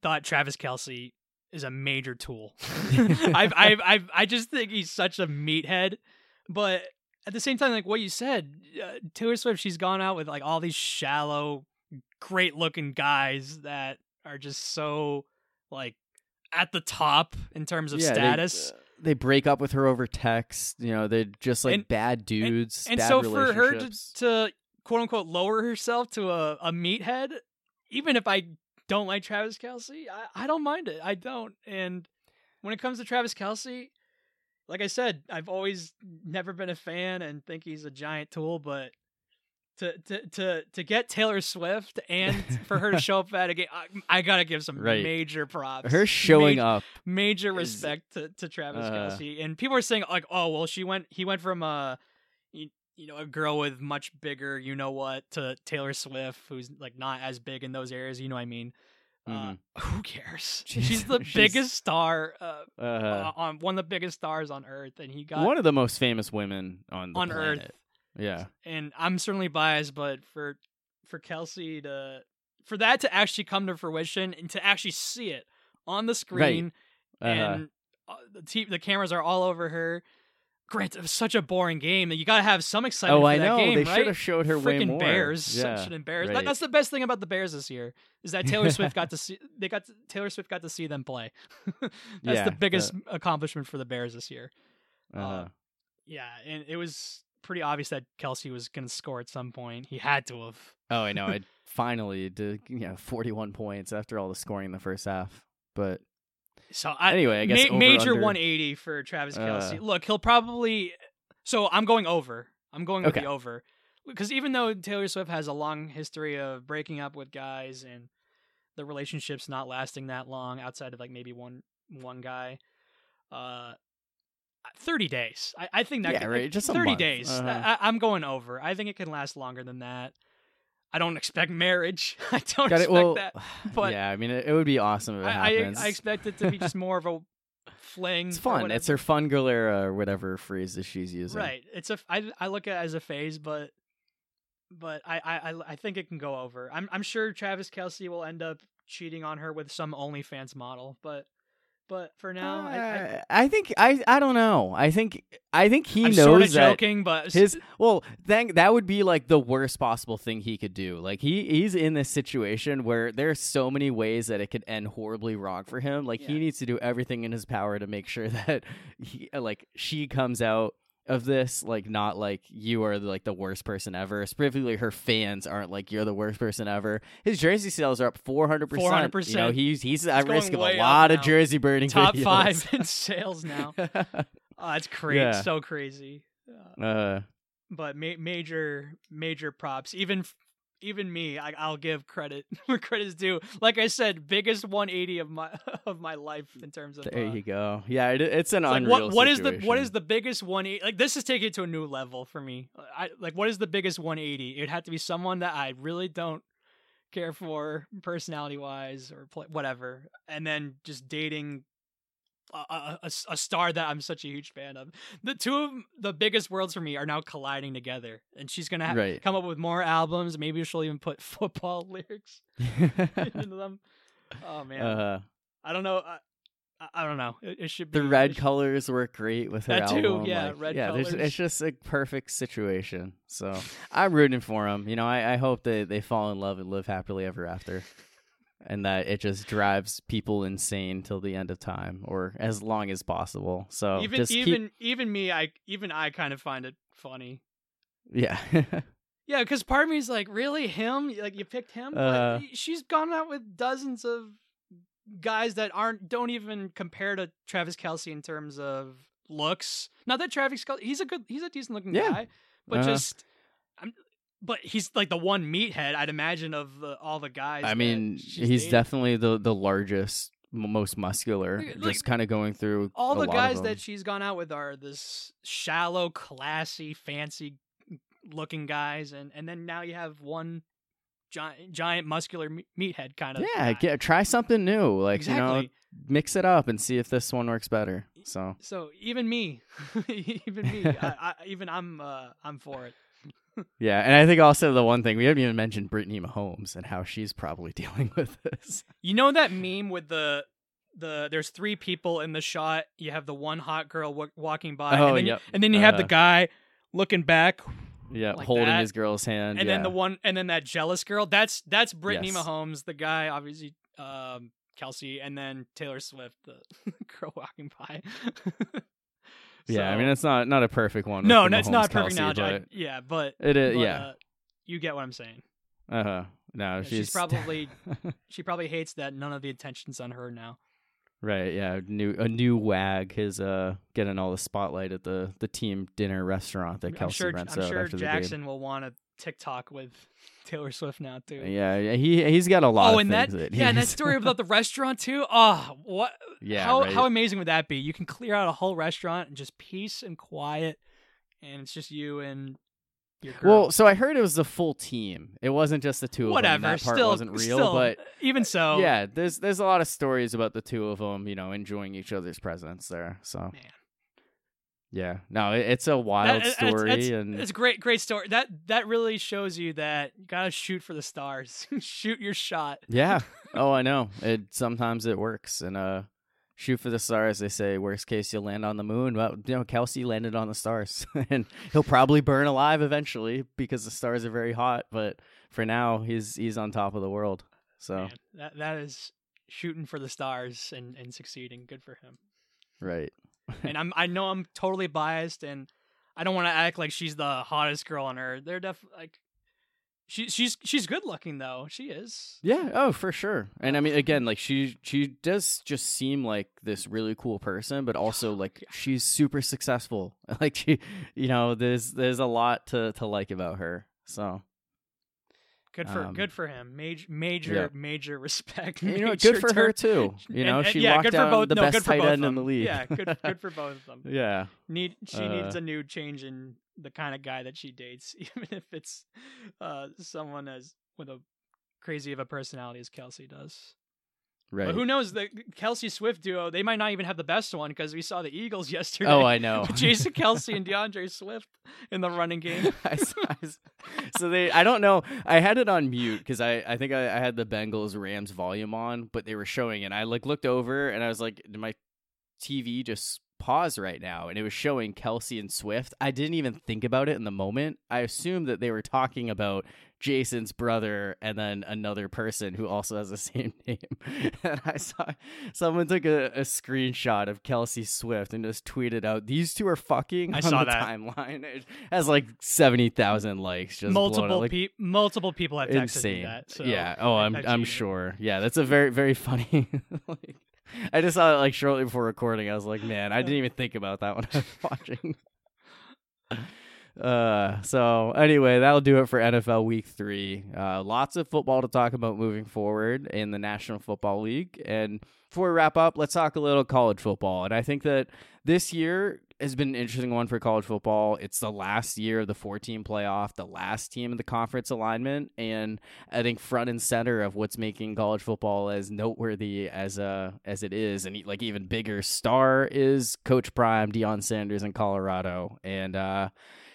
thought Travis Kelce is a major tool. I've, I've, I've, I just think he's such a meathead. But at the same time, like what you said, uh, Taylor Swift, she's gone out with like all these shallow, great looking guys that are just so like at the top in terms of Yeah, they- status. They, break up with her over text. You know, they're just like And- bad dudes. and bad so for her to, to quote unquote lower herself to a, a meathead, even if I don't like Travis Kelce, I, I don't mind it. I don't. And when it comes to Travis Kelce, like I said, I've always never been a fan and think he's a giant tool, but to to to to get Taylor Swift and for her to show up at a game, I, I gotta give some Right. major props. her showing major, up. major is- respect to, to Travis uh, Kelce. And people are saying like, oh well, she went he went from a you, you know a girl with much bigger you know what to Taylor Swift who's like not as big in those areas. You know what I mean? Uh, who cares? She's- She's, the she's- biggest star uh, Uh, uh, on one of the biggest stars on earth, and he got one of the most famous women on on planet. earth. Yeah, And I'm certainly biased, but for for Kelce to for that to actually come to fruition and to actually see it on the screen uh and uh, the te- the cameras are all over her. Granted, it was such a boring game. That you got to have some excitement. oh, I know. game, they right? should have showed her way Freaking more. Bears, Yeah, should Bears. That- that's the best thing about the Bears this year is that Taylor Swift got to see. They got to, Taylor Swift got to see them play. that's Yeah, the biggest accomplishment for the Bears this year. Uh-huh. Yeah, and it was pretty obvious that Kelce was going to score at some point. He had to have. oh, I know. I finally did. You know, forty-one points after all the scoring in the first half. But So I, Anyway, I guess ma- major under. 180 for Travis Kelce. Uh. Look, he'll probably. So I'm going over. I'm going with Okay. the over because even though Taylor Swift has a long history of breaking up with guys and the relationships not lasting that long outside of like maybe one one guy, uh, 30 days. I, I think that Yeah, could- right, just a 30 month. days. Uh-huh. I, I'm going over. I think it can last longer than that. I don't expect marriage. I don't got expect it. Well, that. but- yeah. I mean, it, it would be awesome if it I, I, happens. I expect it to be just more of a fling. it's fun. It's her fun girl era or whatever phrase that she's using. right. It's a. I, I look at it as a phase, but but I, I I- I think it can go over. I'm I'm sure Travis Kelce will end up cheating on her with some OnlyFans model, but but for now, I, I, Uh, I think I I don't know. I think I think he I'm knows sort of that joking, but his well, thank that would be like the worst possible thing he could do. Like he he's in this situation where there are so many ways that it could end horribly wrong for him. Like he needs to do everything in his power to make sure that he like she comes out of this like not like you are like the worst person ever. Specifically, her fans aren't like you're the worst person ever. His jersey sales are up four hundred percent. You know 400%. he's he's at going risk of a lot of jersey burning. top videos. five in sales now. Oh, it's crazy, Yeah. so crazy. Uh, uh, but ma- major major props even even me I- i'll give credit where credit is due like i said biggest 180 of my of my life in terms of there uh, you go. Yeah, it, it's an it's like unreal. what what is the what is the biggest 180 like this is taking it to a new level for me i like what is the biggest 180 it'd have to be someone that i really don't care for personality wise or play, whatever and then just dating a, a, star that I'm such a huge fan of. The two of the biggest worlds for me are now colliding together, and she's gonna ha- Right. come up with more albums. Maybe she'll even put football lyrics into them. Oh man, uh, I don't know. I, I, don't know. It, it should be the red should- colors work great with her That too, album. yeah, like, red yeah, colors. it's just a perfect situation. So I'm rooting for them. You know, I, I hope they they fall in love and live happily ever after, and that it just drives people insane till the end of time or as long as possible. So even just even keep, even me, I even I kind of find it funny. yeah. Yeah, because part of me is like, really him? Like you picked him? Uh. but she's gone out with dozens of guys that aren't don't even compare to Travis Kelce in terms of looks. Not that Travis Kelce, he's a good, he's a decent looking Yeah. guy, but Uh-huh. just, I'm, but he's like the one meathead I'd imagine of the, all the guys. I mean, he's dated. definitely the the largest, most muscular. Like- just kind of going through all the guys that she's gone out with are this shallow, classy, fancy looking guys, and and then now you have one giant, giant muscular meathead kind of. yeah, get try something new. Like you know, mix it up and see if this one works better. So So even me, even me, I, I, even I'm uh, I'm for it. Yeah, and I think also the one thing we haven't even mentioned Brittany Mahomes and how she's probably dealing with this. You know that meme with the the there's three people in the shot. You have the one hot girl w- walking by, Oh, and then, yep. and then you have the Uh, guy looking back, Yeah, Like holding that. his girl's hand. and yeah. then the one, and then that jealous girl. That's that's Brittany Yes. Mahomes, the guy, obviously, um, Kelce, and then Taylor Swift, the girl walking by. yeah, I mean it's not not a perfect one. no, the that's not a perfect Kelce. I- yeah, but, it is, but, yeah. uh, you get what I'm saying. Uh huh. No, she's she's, probably- She probably hates that none of the attention's on her now. right. Yeah, new a new wag is uh getting all the spotlight at the the team dinner restaurant that I'm Kelce sure. rents I'm out sure after Jackson will want to TikTok with Taylor Swift now too. Yeah, yeah, he he's got a lot. oh, of and that, things yeah, and that story about the restaurant too. Oh, what? yeah, how right. how amazing would that be? You can clear out a whole restaurant and just peace and quiet, and it's just you and your girl. Well, so I heard it was the full team. It wasn't just the two of whatever. them. Whatever, part still, wasn't real, still, but even so, yeah, there's there's a lot of stories about the two of them, you know, enjoying each other's presence there. So man. Yeah, no, it's a wild That- it's- story, it's, and it's a great, great story. That that really shows you that you gotta shoot for the stars. shoot your shot. yeah. Oh, I know. It sometimes it works, and uh, shoot for the stars. They say worst case you'll land on the moon. Well, you know, Kelce landed on the stars, and he'll probably burn alive eventually because the stars are very hot. But for now, he's he's on top of the world. So Man, that that is shooting for the stars and and succeeding. Good for him. right. And I'm I know I'm totally biased, and I don't want to act like she's the hottest girl on earth. They're def like she she's she's good looking though. She is. Yeah, oh, for sure. And I mean again, like she she does just seem like this really cool person, but also like she's super successful. Like she you know, there's there's a lot to to like about her. So, Good for Um, good for him. Major major yeah. major respect. and, you know, major good for her too. You know, and- and- she yeah, locked good for down both. the no, best tight end in the league. Yeah, good good for both of them. yeah. Need she Uh, needs a new change in the kind of guy that she dates, even if it's uh someone as with a crazy of a personality as Kelce does. Right. But who knows? The Kelce Swift duo, they might not even have the best one because we saw the Eagles yesterday. oh, I know. Jason Kelce and D'Andre Swift in the running game. I I so they, I don't know. I had it on mute because I, I think I, I had the Bengals Rams volume on, but they were showing it. I like looked over and I was like, did my TV just pause right now? And it was showing Kelce and Swift. I didn't even think about it in the moment. I assumed that they were talking about Jason's brother and then another person who also has the same name. and I saw someone took a, a screenshot of Kelce Swift and just tweeted out, "These two are fucking." I on saw the that. timeline. It has like seventy thousand likes. Just multiple like, pe- multiple people have texted insane. me that. So yeah. Oh, I'm I'm sure. Yeah, that's a very very funny. like, I just saw it like shortly before recording. I was like, man, I didn't even think about that when I was watching. Uh, so anyway, that'll do it for NFL Week Three. Uh, lots of football to talk about moving forward in the National Football League. And before we wrap up, let's talk a little college football. And I think that this year has been an interesting one for college football. It's the last year of the four-team playoff, the last team in the conference alignment, and I think front and center of what's making college football as noteworthy as uh as it is, and like even bigger star is Coach Prime, Deion Sanders in Colorado, and uh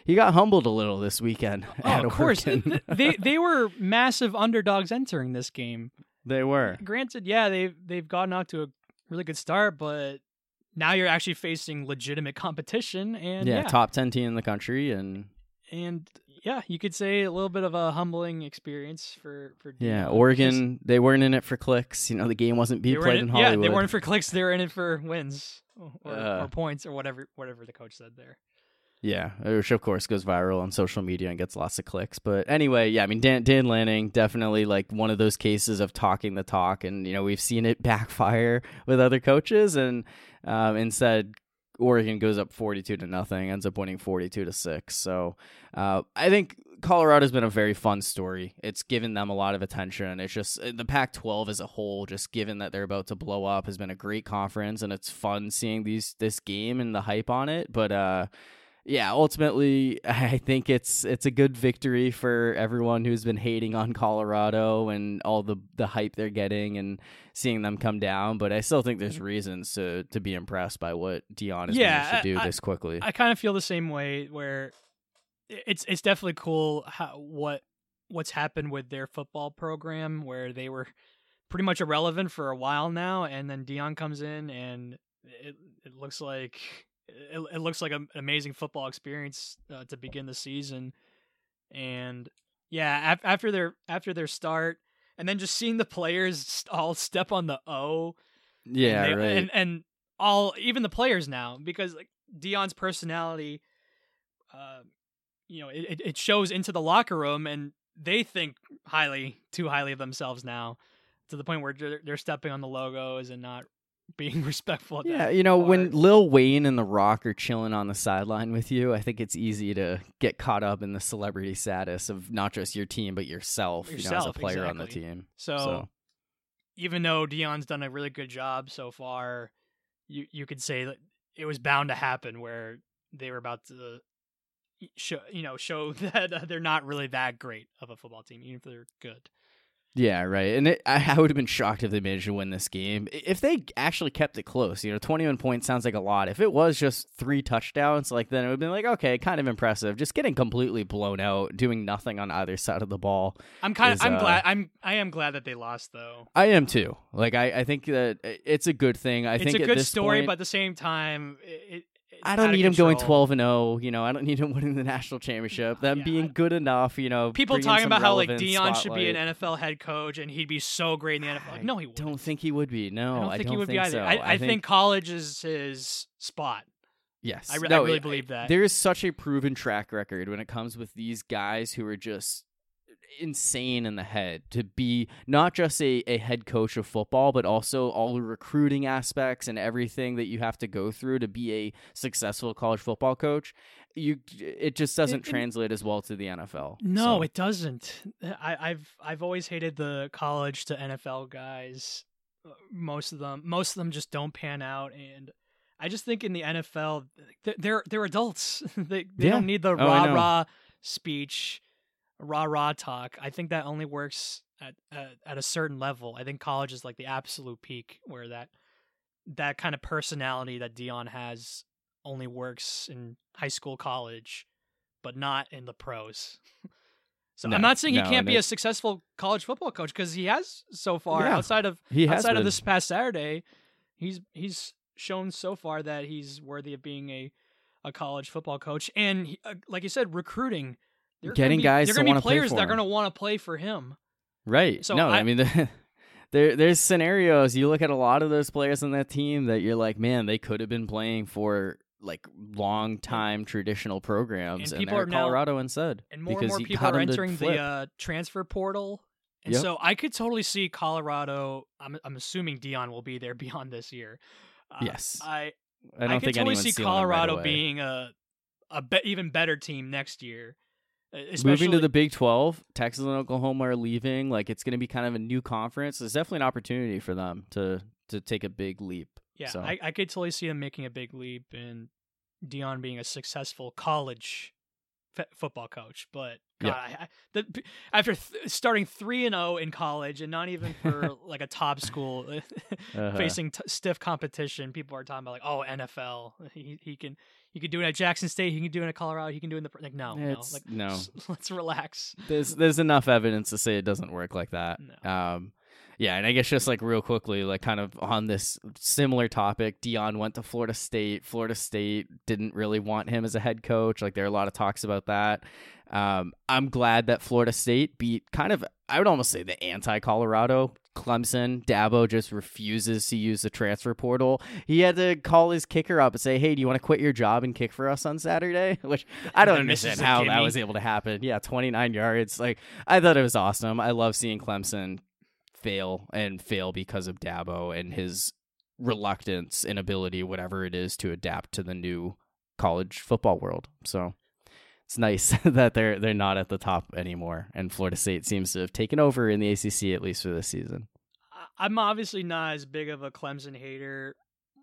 he got humbled a little this weekend. Oh, of course. They they were massive underdogs entering this game. they were. Granted, yeah, they've they've gotten out to a really good start, but now you're actually facing legitimate competition and Yeah, yeah, top ten team in the country, and and yeah, you could say a little bit of a humbling experience for for yeah, Oregon. They weren't in it for clicks. You know, the game wasn't being played in in it- yeah, they weren't for clicks. They were in it for wins or, Uh. or points or whatever whatever the coach said there. Yeah, which of course goes viral on social media and gets lots of clicks. But anyway, yeah, I mean Dan Dan Lanning definitely like one of those cases of talking the talk, and you know we've seen it backfire with other coaches, and um, instead Oregon goes up forty two to nothing, ends up winning forty two to six. So uh, I think Colorado's been a very fun story. It's given them a lot of attention. It's just uh, the Pac 12 as a whole, just given that they're about to blow up, has been a great conference, and it's fun seeing these this game and the hype on it. But uh, yeah, ultimately, I think it's it's a good victory for everyone who's been hating on Colorado and all the the hype they're getting and seeing them come down. But I still think there's reasons to to be impressed by what Deion has Yeah, managed to do I- this quickly. I kind of feel the same way where it's it's definitely cool how what what's happened with their football program where they were pretty much irrelevant for a while now and then Deion comes in and it it looks like it, it looks like an amazing football experience uh, to begin the season and yeah af- after their after their start and then just seeing the players all step on the O yeah, and they- right. And and all even the players now because like Deion's personality, uh, you know, it, it- it shows into the locker room, and they think highly, too highly of themselves now, to the point where they're, they're stepping on the logos and not being respectful. At yeah, you know, when. Lil Wayne and The Rock are chilling on the sideline with you, I think it's easy to get caught up in the celebrity status of not just your team but yourself, you know, as a Yourself, player on the team. so, so- even though Deion's done a really good job so far, you you could say that it was bound to happen where they were about to show you know show that uh, they're not really that great of a football team, even if they're good. Yeah, right. And it, I, would have been shocked if they managed to win this game. If they actually kept it close, you know, 21 points sounds like a lot. If it was just three touchdowns, like then it would have been like, okay, kind of impressive. Just getting completely blown out, doing nothing on either side of the ball. I'm kind of I'm uh, glad I'm I am glad that they lost though. I am too. Like, I, I think that it's a good thing. I it's think a at good story, point- but at the same time, it, it's I don't need him going 12 and 0. You know, I don't need him winning the national championship. Them Yeah, being I- good enough. You know, People talking about how like Deion should be an NFL head coach and he'd be so great in the NFL. Like, no, he I wouldn't. don't think he would be. No, I don't think he would be either. so. I, I, think, college is his spot. yes. I, re- No, I really I- believe that. There is such a proven track record when it comes with these guys who are just insane in the head to be not just a, a head coach of football, but also all the recruiting aspects and everything that you have to go through to be a successful college football coach. You, it just doesn't It- it- translate as well to the NFL. No, So- it doesn't. I, I've I've always hated the college to NFL guys. Most of them, most of them just don't pan out, and I just think in the NFL, they're they're adults. they they Yeah. don't need the Oh, rah rah speech, rah rah talk. I think that only works at, at at a certain level. I think college is like the absolute peak where that that kind of personality that Deion has only works in high school, college, but not in the pros. so No, I'm not saying he no, can't be a successful college football coach because he has so far. Yeah, outside of outside of this past Saturday, he's he's shown so far that he's worthy of being a a college football coach. And he, uh, like you said, recruiting. There are gonna Getting be- guys They're gonna be players that are going to want to play for him. Right. So no, I, I- mean, there there's scenarios. You look at a lot of those players on that team that you're like, man, they could have been playing for like long time traditional programs, and and, people are now- Colorado instead. And more and because more people are to entering the uh, transfer portal. And Yep. so I could totally see Colorado. I'm I'm assuming Deion will be there beyond this year. Uh, Yes. I I don't I could think totally see them right Colorado being a a be- even better team next year. Uh, Moving to the Big 12, Texas and Oklahoma are leaving. Like it's going to be kind of a new conference. There's definitely an opportunity for them to to take a big leap. Yeah, So- I, I could totally see them making a big leap and Deion being a successful college f- football coach. But God, Yeah. I, I, the, after th- starting three and zero in college and not even for like a top school Uh-huh. facing t- stiff competition, people are talking about like, oh, NFL. He he can he can do it at Jackson State. You can do it at Colorado. You can do it in the like no no like no. let's relax. there's there's enough evidence to say it doesn't work like that. No. Um, yeah, and I guess just like real quickly, like kind of on this similar topic, Deion went to Florida State. Florida State didn't really want him as a head coach. Like there are a lot of talks about that. Um, I'm glad that Florida State beat kind of I would almost say the anti Colorado Clemson, Dabo just refuses to use the transfer portal. He had to call his kicker up and say, "Hey, do you want to quit your job and kick for us on Saturday?" Which I don't understand how that was able to happen. Yeah, 29 yards. Like I thought it was awesome. I love seeing Clemson fail and fail because of Dabo and his reluctance, inability, whatever it is, to adapt to the new college football world. So it's nice that they're they're not at the top anymore, and Florida State seems to have taken over in the ACC at least for this season. I'm obviously not as big of a Clemson hater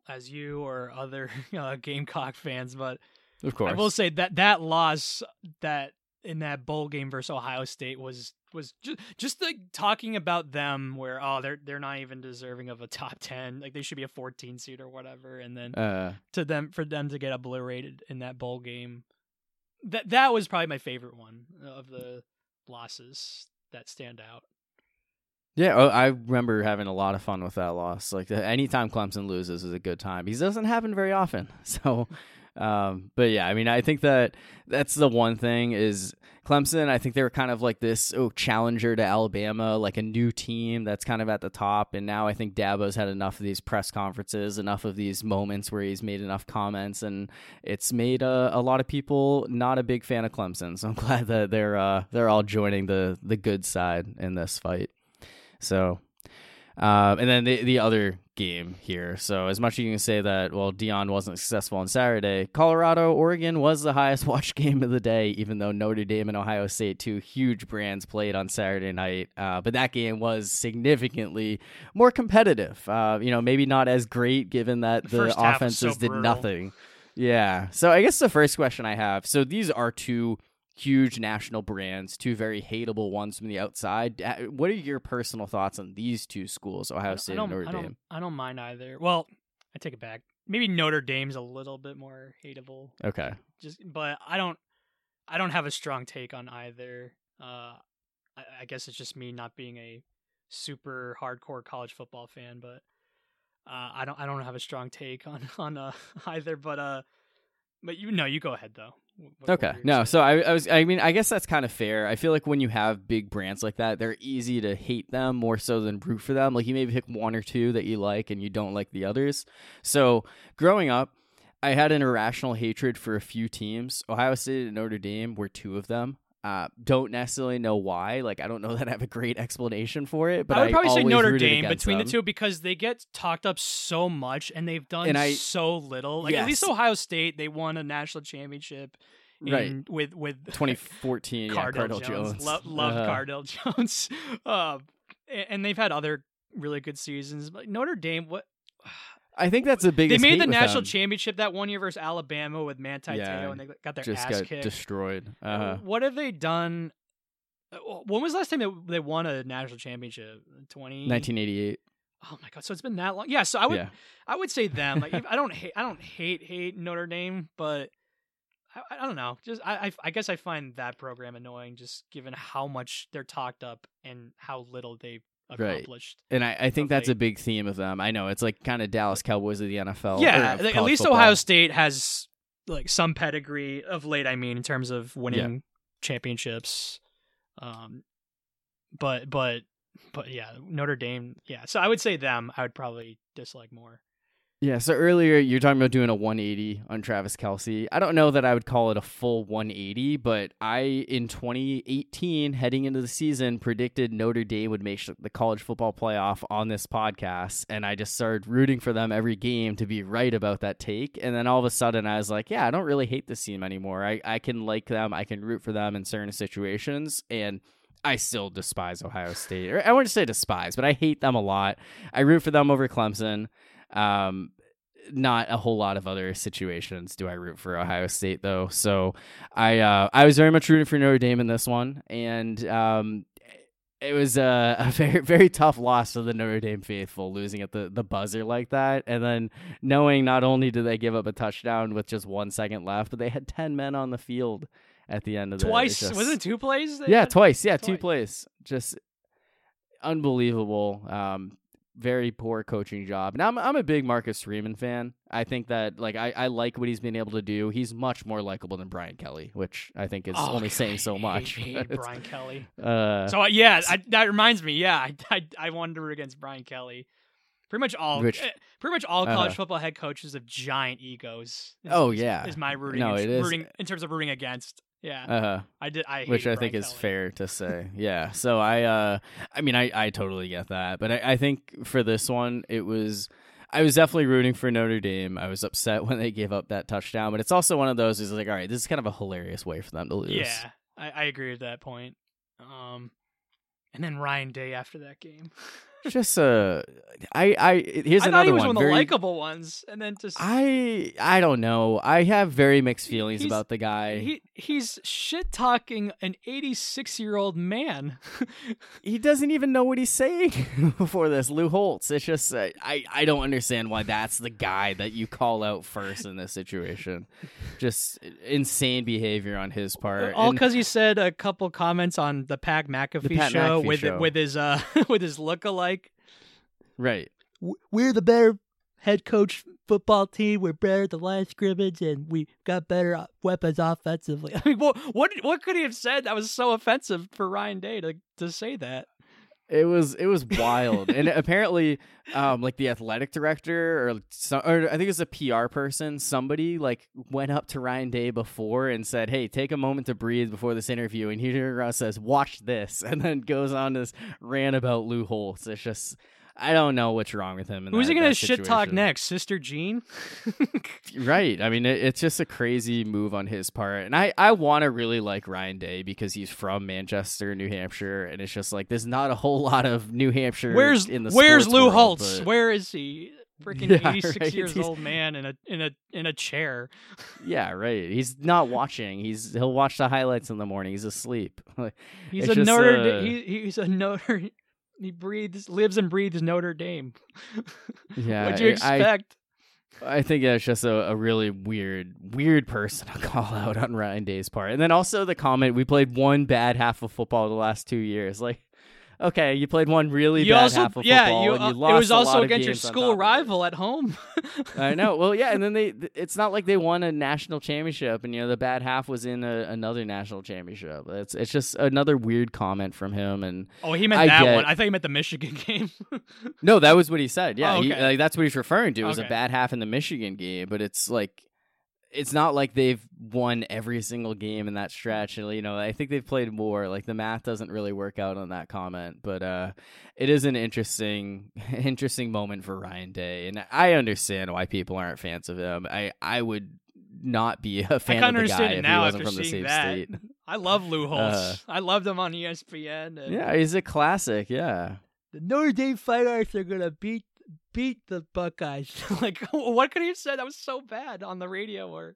as you or other uh, Gamecock fans, but Of course, I will say that that loss that in that bowl game versus Ohio State was was just just like talking about them where oh they're they're not even deserving of a top 10 like they should be a 14 seed or whatever and then uh, to them for them to get obliterated in that bowl game that that was probably my favorite one of the losses that stand out Yeah, oh, I remember having a lot of fun with that loss. Like anytime Clemson loses is a good time. Because it doesn't happen very often. So, um, but yeah, I mean, I think that that's the one thing is Clemson. I think they were kind of like this oh challenger to Alabama, like a new team that's kind of at the top. And now I think Dabo's had enough of these press conferences, enough of these moments where he's made enough comments, and it's made uh, a lot of people not a big fan of Clemson. So I'm glad that they're uh, they're all joining the the good side in this fight. So, um, and then the the other game here. So as much as you can say that, well, Dion wasn't successful on Saturday, Colorado Oregon was the highest watched game of the day, even though Notre Dame and Ohio State, two huge brands, played on Saturday night. Uh, but that game was significantly more competitive. Uh, you know, maybe not as great given that The offenses so did nothing. Yeah. So I guess the first question I have. So these are two huge national brands, two very hateable ones from the outside. Uh, What are your personal thoughts on these two schools, Ohio State I don't, and Notre I don't, Dame? I don't mind either. Well, I take it back. Maybe Notre Dame's a little bit more hateable. Okay. Just, but I don't, I don't have a strong take on either. Uh, I, I guess it's just me not being a super hardcore college football fan, but uh, I don't, I don't have a strong take on on uh, either. But uh, but you know, you go ahead though. Okay. No, so I, I was I mean, I guess that's kind of fair. I feel like when you have big brands like that, they're easy to hate them more so than root for them. Like you maybe pick one or two that you like and you don't like the others. So, growing up, I had an irrational hatred for a few teams. Ohio State and Notre Dame were two of them. Uh, don't necessarily know why. Like I don't know that I have a great explanation for it, but I would probably say Notre Dame between them. the two because they get talked up so much and they've done And I- so little. Like at least Ohio State, they won a national championship. In, Right. with with 2014, yeah, Cardale, Cardale Jones. Jones. Lo- love Uh, Cardale Jones. Uh, and they've had other really good seasons. But Notre Dame, what I think that's the biggest. they made the national championship that one year versus Alabama with Manti Yeah, Te'o, and they got their Just ass got kicked. destroyed. Uh, Uh, What have they done? uh, When was the last time they, they won a national championship? Twenty. 1988. Oh my god! So it's been that long. Yeah. So I would yeah. I would say them. Like if- I don't hate I don't hate hate Notre Dame, but I, I don't know. Just I, I I guess I find that program annoying, just given how much they're talked up and how little they've Right. And I, I think that's a big theme of them. I know it's like kind of Dallas Cowboys of the NFL. yeah, like, at least football. Ohio State has like some pedigree of late. I mean, in terms of winning championships. Um, but but but yeah, Notre Dame. Yeah, so I would say them. I would probably dislike more. Yeah. So earlier you're talking about doing a 180 on Travis Kelce. I don't know that I would call it a full 180, but I in 2018 heading into the season predicted Notre Dame would make the college football playoff on this podcast, and I just started rooting for them every game to be right about that take. And then all of a sudden I was like, yeah, I don't really hate this team anymore. I I can like them. I can root for them in certain situations, and I still despise Ohio State. I wouldn't say despise, but I hate them a lot. I root for them over Clemson. Um, not a whole lot of other situations do I root for Ohio State though. So I uh, I was very much rooting for Notre Dame in this one, and um, it was a, a very very tough loss for the Notre Dame faithful, losing at the the buzzer like that, and then knowing not only did they give up a touchdown with just one second left, but they had ten men on the field at the end of the Twice just- wasn't it two plays? yeah, twice. Yeah, two plays. Just unbelievable. Um, very poor coaching job. And I'm I'm a big Marcus Freeman fan. I think that like I, I like what he's been able to do. He's much more likable than Brian Kelly, which I think is Oh, only saying so hate- much. hate Brian Kelly. uh, So uh, yeah, I, that reminds me. Yeah, I, I I wanted against Brian Kelly. Pretty much all, Which- eh, pretty much all college Uh-huh. football head coaches have giant egos. is- Oh, is- yeah. is my rooting. No, in, it is. rooting in terms of rooting against. Yeah, uh, I did. I which I think Brian is fair to say. yeah. So I, uh, I mean, I, I totally get that, but I, I think for this one, it was, I was definitely rooting for Notre Dame. I was upset when they gave up that touchdown, but it's also one of those is like, all right, this is kind of a hilarious way for them to lose. Yeah, I, I agree with that point. Um, and then Ryan Day after that game. Just uh, I, I here's I thought another he was one. one of the very, likable ones, and then just I, I don't know. I have very mixed feelings about the guy. he he's shit talking an 86 year old man. he doesn't even know what he's saying before this. Lou Holtz. It's just uh, I I don't understand why that's the guy that you call out first in this situation. Just insane behavior on his part. All because he said a couple comments on the Pat McAfee Pat show McAfee with show. with his uh with his lookalike. Right. We're the better head coach football team. We're better at the line of scrimmage, and we got better weapons offensively. I mean, what what what could he have said that was so offensive for Ryan Day to to say that? It was it was wild, and apparently, um, like the athletic director or some, or I think it was a PR person. Somebody like went up to Ryan Day before and said, "Hey, take a moment to breathe before this interview." And he around says, "Watch this," and then goes on this rant about Lou Holtz. It's just I don't know what's wrong with him. in Who's that- he gonna shit talk next? Sister Jean? Right. I mean, it, it's just a crazy move on his part. And I, I want to really like Ryan Day because he's from Manchester, New Hampshire. And it's just like, there's not a whole lot of New Hampshire Where's in the Where's Lou world, Holtz? but- Where is he? Freaking Yeah, 86 right. years He's- old man in a in a in a chair. Yeah, right. He's not watching. He's he'll watch the highlights in the morning. He's asleep. He's a just, Notre. uh, he, he's a Notre. He breathes, lives and breathes Notre Dame. yeah, What'd you expect? I, I think it's just a, a really weird, weird person to call out on Ryan Day's part. And then also the comment: we played one bad half of football the last two years. Like, okay, you played one really you bad also, half of yeah, football, you, and uh, you lost it was a also against your school rival at home. I know. Well, yeah, and then they it's not like they won a national championship and you know the bad half was in a, another national championship. It's it's just another weird comment from him and Oh, he meant I that get- one. I thought he meant the Michigan game. no, that was what he said. Yeah, Oh, he, like, that's what he's referring to. It was Okay. a bad half in the Michigan game, but it's like it's not like they've won every single game in that stretch. And you know, I think they've played more. Like the math doesn't really work out on that comment, but uh, it is an interesting, interesting moment for Ryan Day, and I understand why people aren't fans of him. I I would not be a fan kind of of the understand guy it if now he wasn't after from the seeing same that. state. I love Lou Holtz. Uh, I loved him on ESPN. and Yeah, he's a classic. Yeah. the Notre Dame Fighters are gonna beat beat the Buckeyes. like, what could he have said? That was so bad on the radio or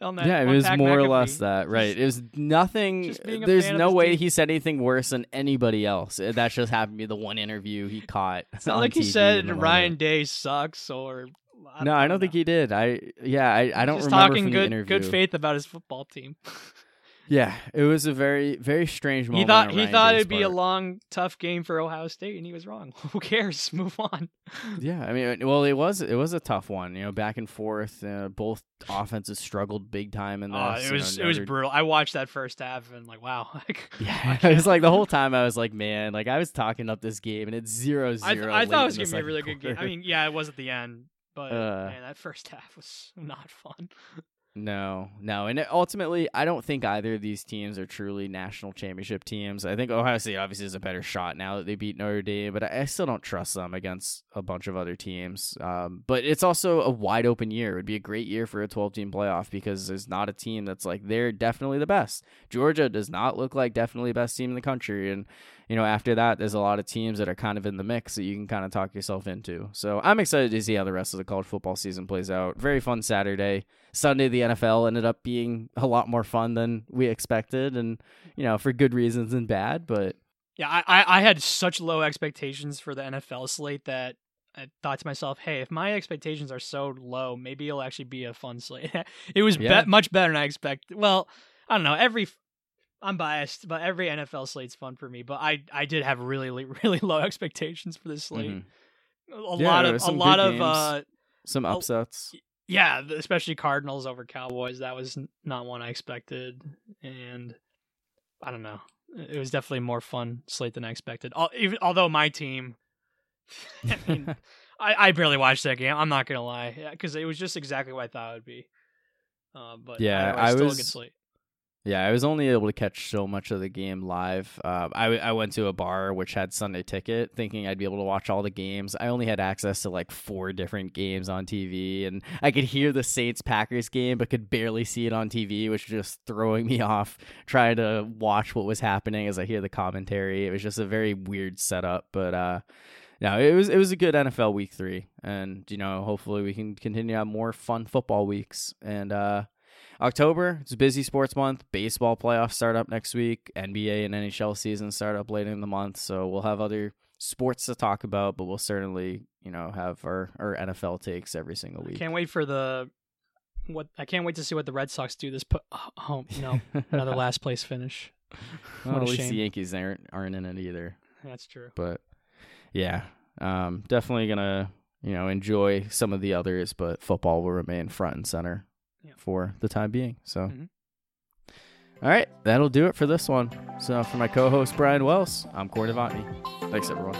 on that. yeah, it was Pat more or less that, right? Just- it was nothing. just being a There's no way team. he said anything worse than anybody else. Uh, That just happened to be the one interview he caught. It's not like he TV said Ryan. Day sucks or. No, I don't think he did. I yeah, I, I don't Just remember talking good interview. good faith about his football team. Yeah, it was a very very strange moment. He thought he thought it'd be a long, tough game for Ohio State, and he was wrong. Who cares? Move on. Yeah, I mean, well, it was it was a tough one. You know, back and forth. Uh, both offenses struggled big time in this. Oh, it you was know, it was brutal. I watched that first half and like, wow. Like, Yeah, it was like the whole time I was like, man, like I was talking up this game and it's zero I, th- I thought it was going gonna be a really good game. I mean, yeah, it was at the end, but Uh. man, that first half was not fun. No, no, and ultimately, I don't think either of these teams are truly national championship teams. I think Ohio State obviously is a better shot now that they beat Notre Dame, but I, still don't trust them against a bunch of other teams. Um, but it's also a wide open year. It would be a great year for a 12 team playoff because there's not a team that's like they're definitely the best. Georgia does not look like definitely best team in the country, and you know after that, there's a lot of teams that are kind of in the mix that you can kind of talk yourself into. So I'm excited to see how the rest of the college football season plays out. Very fun Saturday. Sunday, the NFL ended up being a lot more fun than we expected, and you know for good reasons and bad. But Yeah, I, I had such low expectations for the NFL slate that I thought to myself, hey, if my expectations are so low, maybe it'll actually be a fun slate. it was Yeah. be- much better than I expected. Well, I don't know. Every I'm biased, but every NFL slate's fun for me. But I I did have really really low expectations for this slate. mhm. a Yeah, lot of a lot of uh Some upsets. Yeah, especially Cardinals over Cowboys. That was not one I expected, and I don't know. It was definitely more fun slate than I expected. Al- even although my team, I mean, I, I barely watched that game. I'm not gonna lie, because it was just exactly what I thought it would be. Uh, but Yeah, I still a was- good slate. Yeah, I was only able to catch so much of the game live. Uh, I I went to a bar which had Sunday ticket, thinking I'd be able to watch all the games. I only had access to like four different games on TV, and I could hear the Saints Packers game, but could barely see it on TV, which was just throwing me off. Trying to watch what was happening as I hear the commentary, it was just a very weird setup. But uh, no, it was it was a good NFL Week Three, and you know hopefully we can continue to have more fun football weeks and. uh October, it's a busy sports month. Baseball playoffs start up next week. NBA and NHL season start up later in the month. So we'll have other sports to talk about, but we'll certainly, you know, have our, our NFL takes every single week. Can't wait for the what. I can't wait to see what the Red Sox do this. Po- oh no, another last place finish. well, at least shame. the Yankees aren't, aren't in it either. That's true. But yeah, um, definitely gonna you know enjoy some of the others, but football will remain front and center Yeah. for the time being. So, Mhm. All right, that'll do it for this one. So for my co-host Brian Wells, I'm Corey Devantny. Thanks everyone.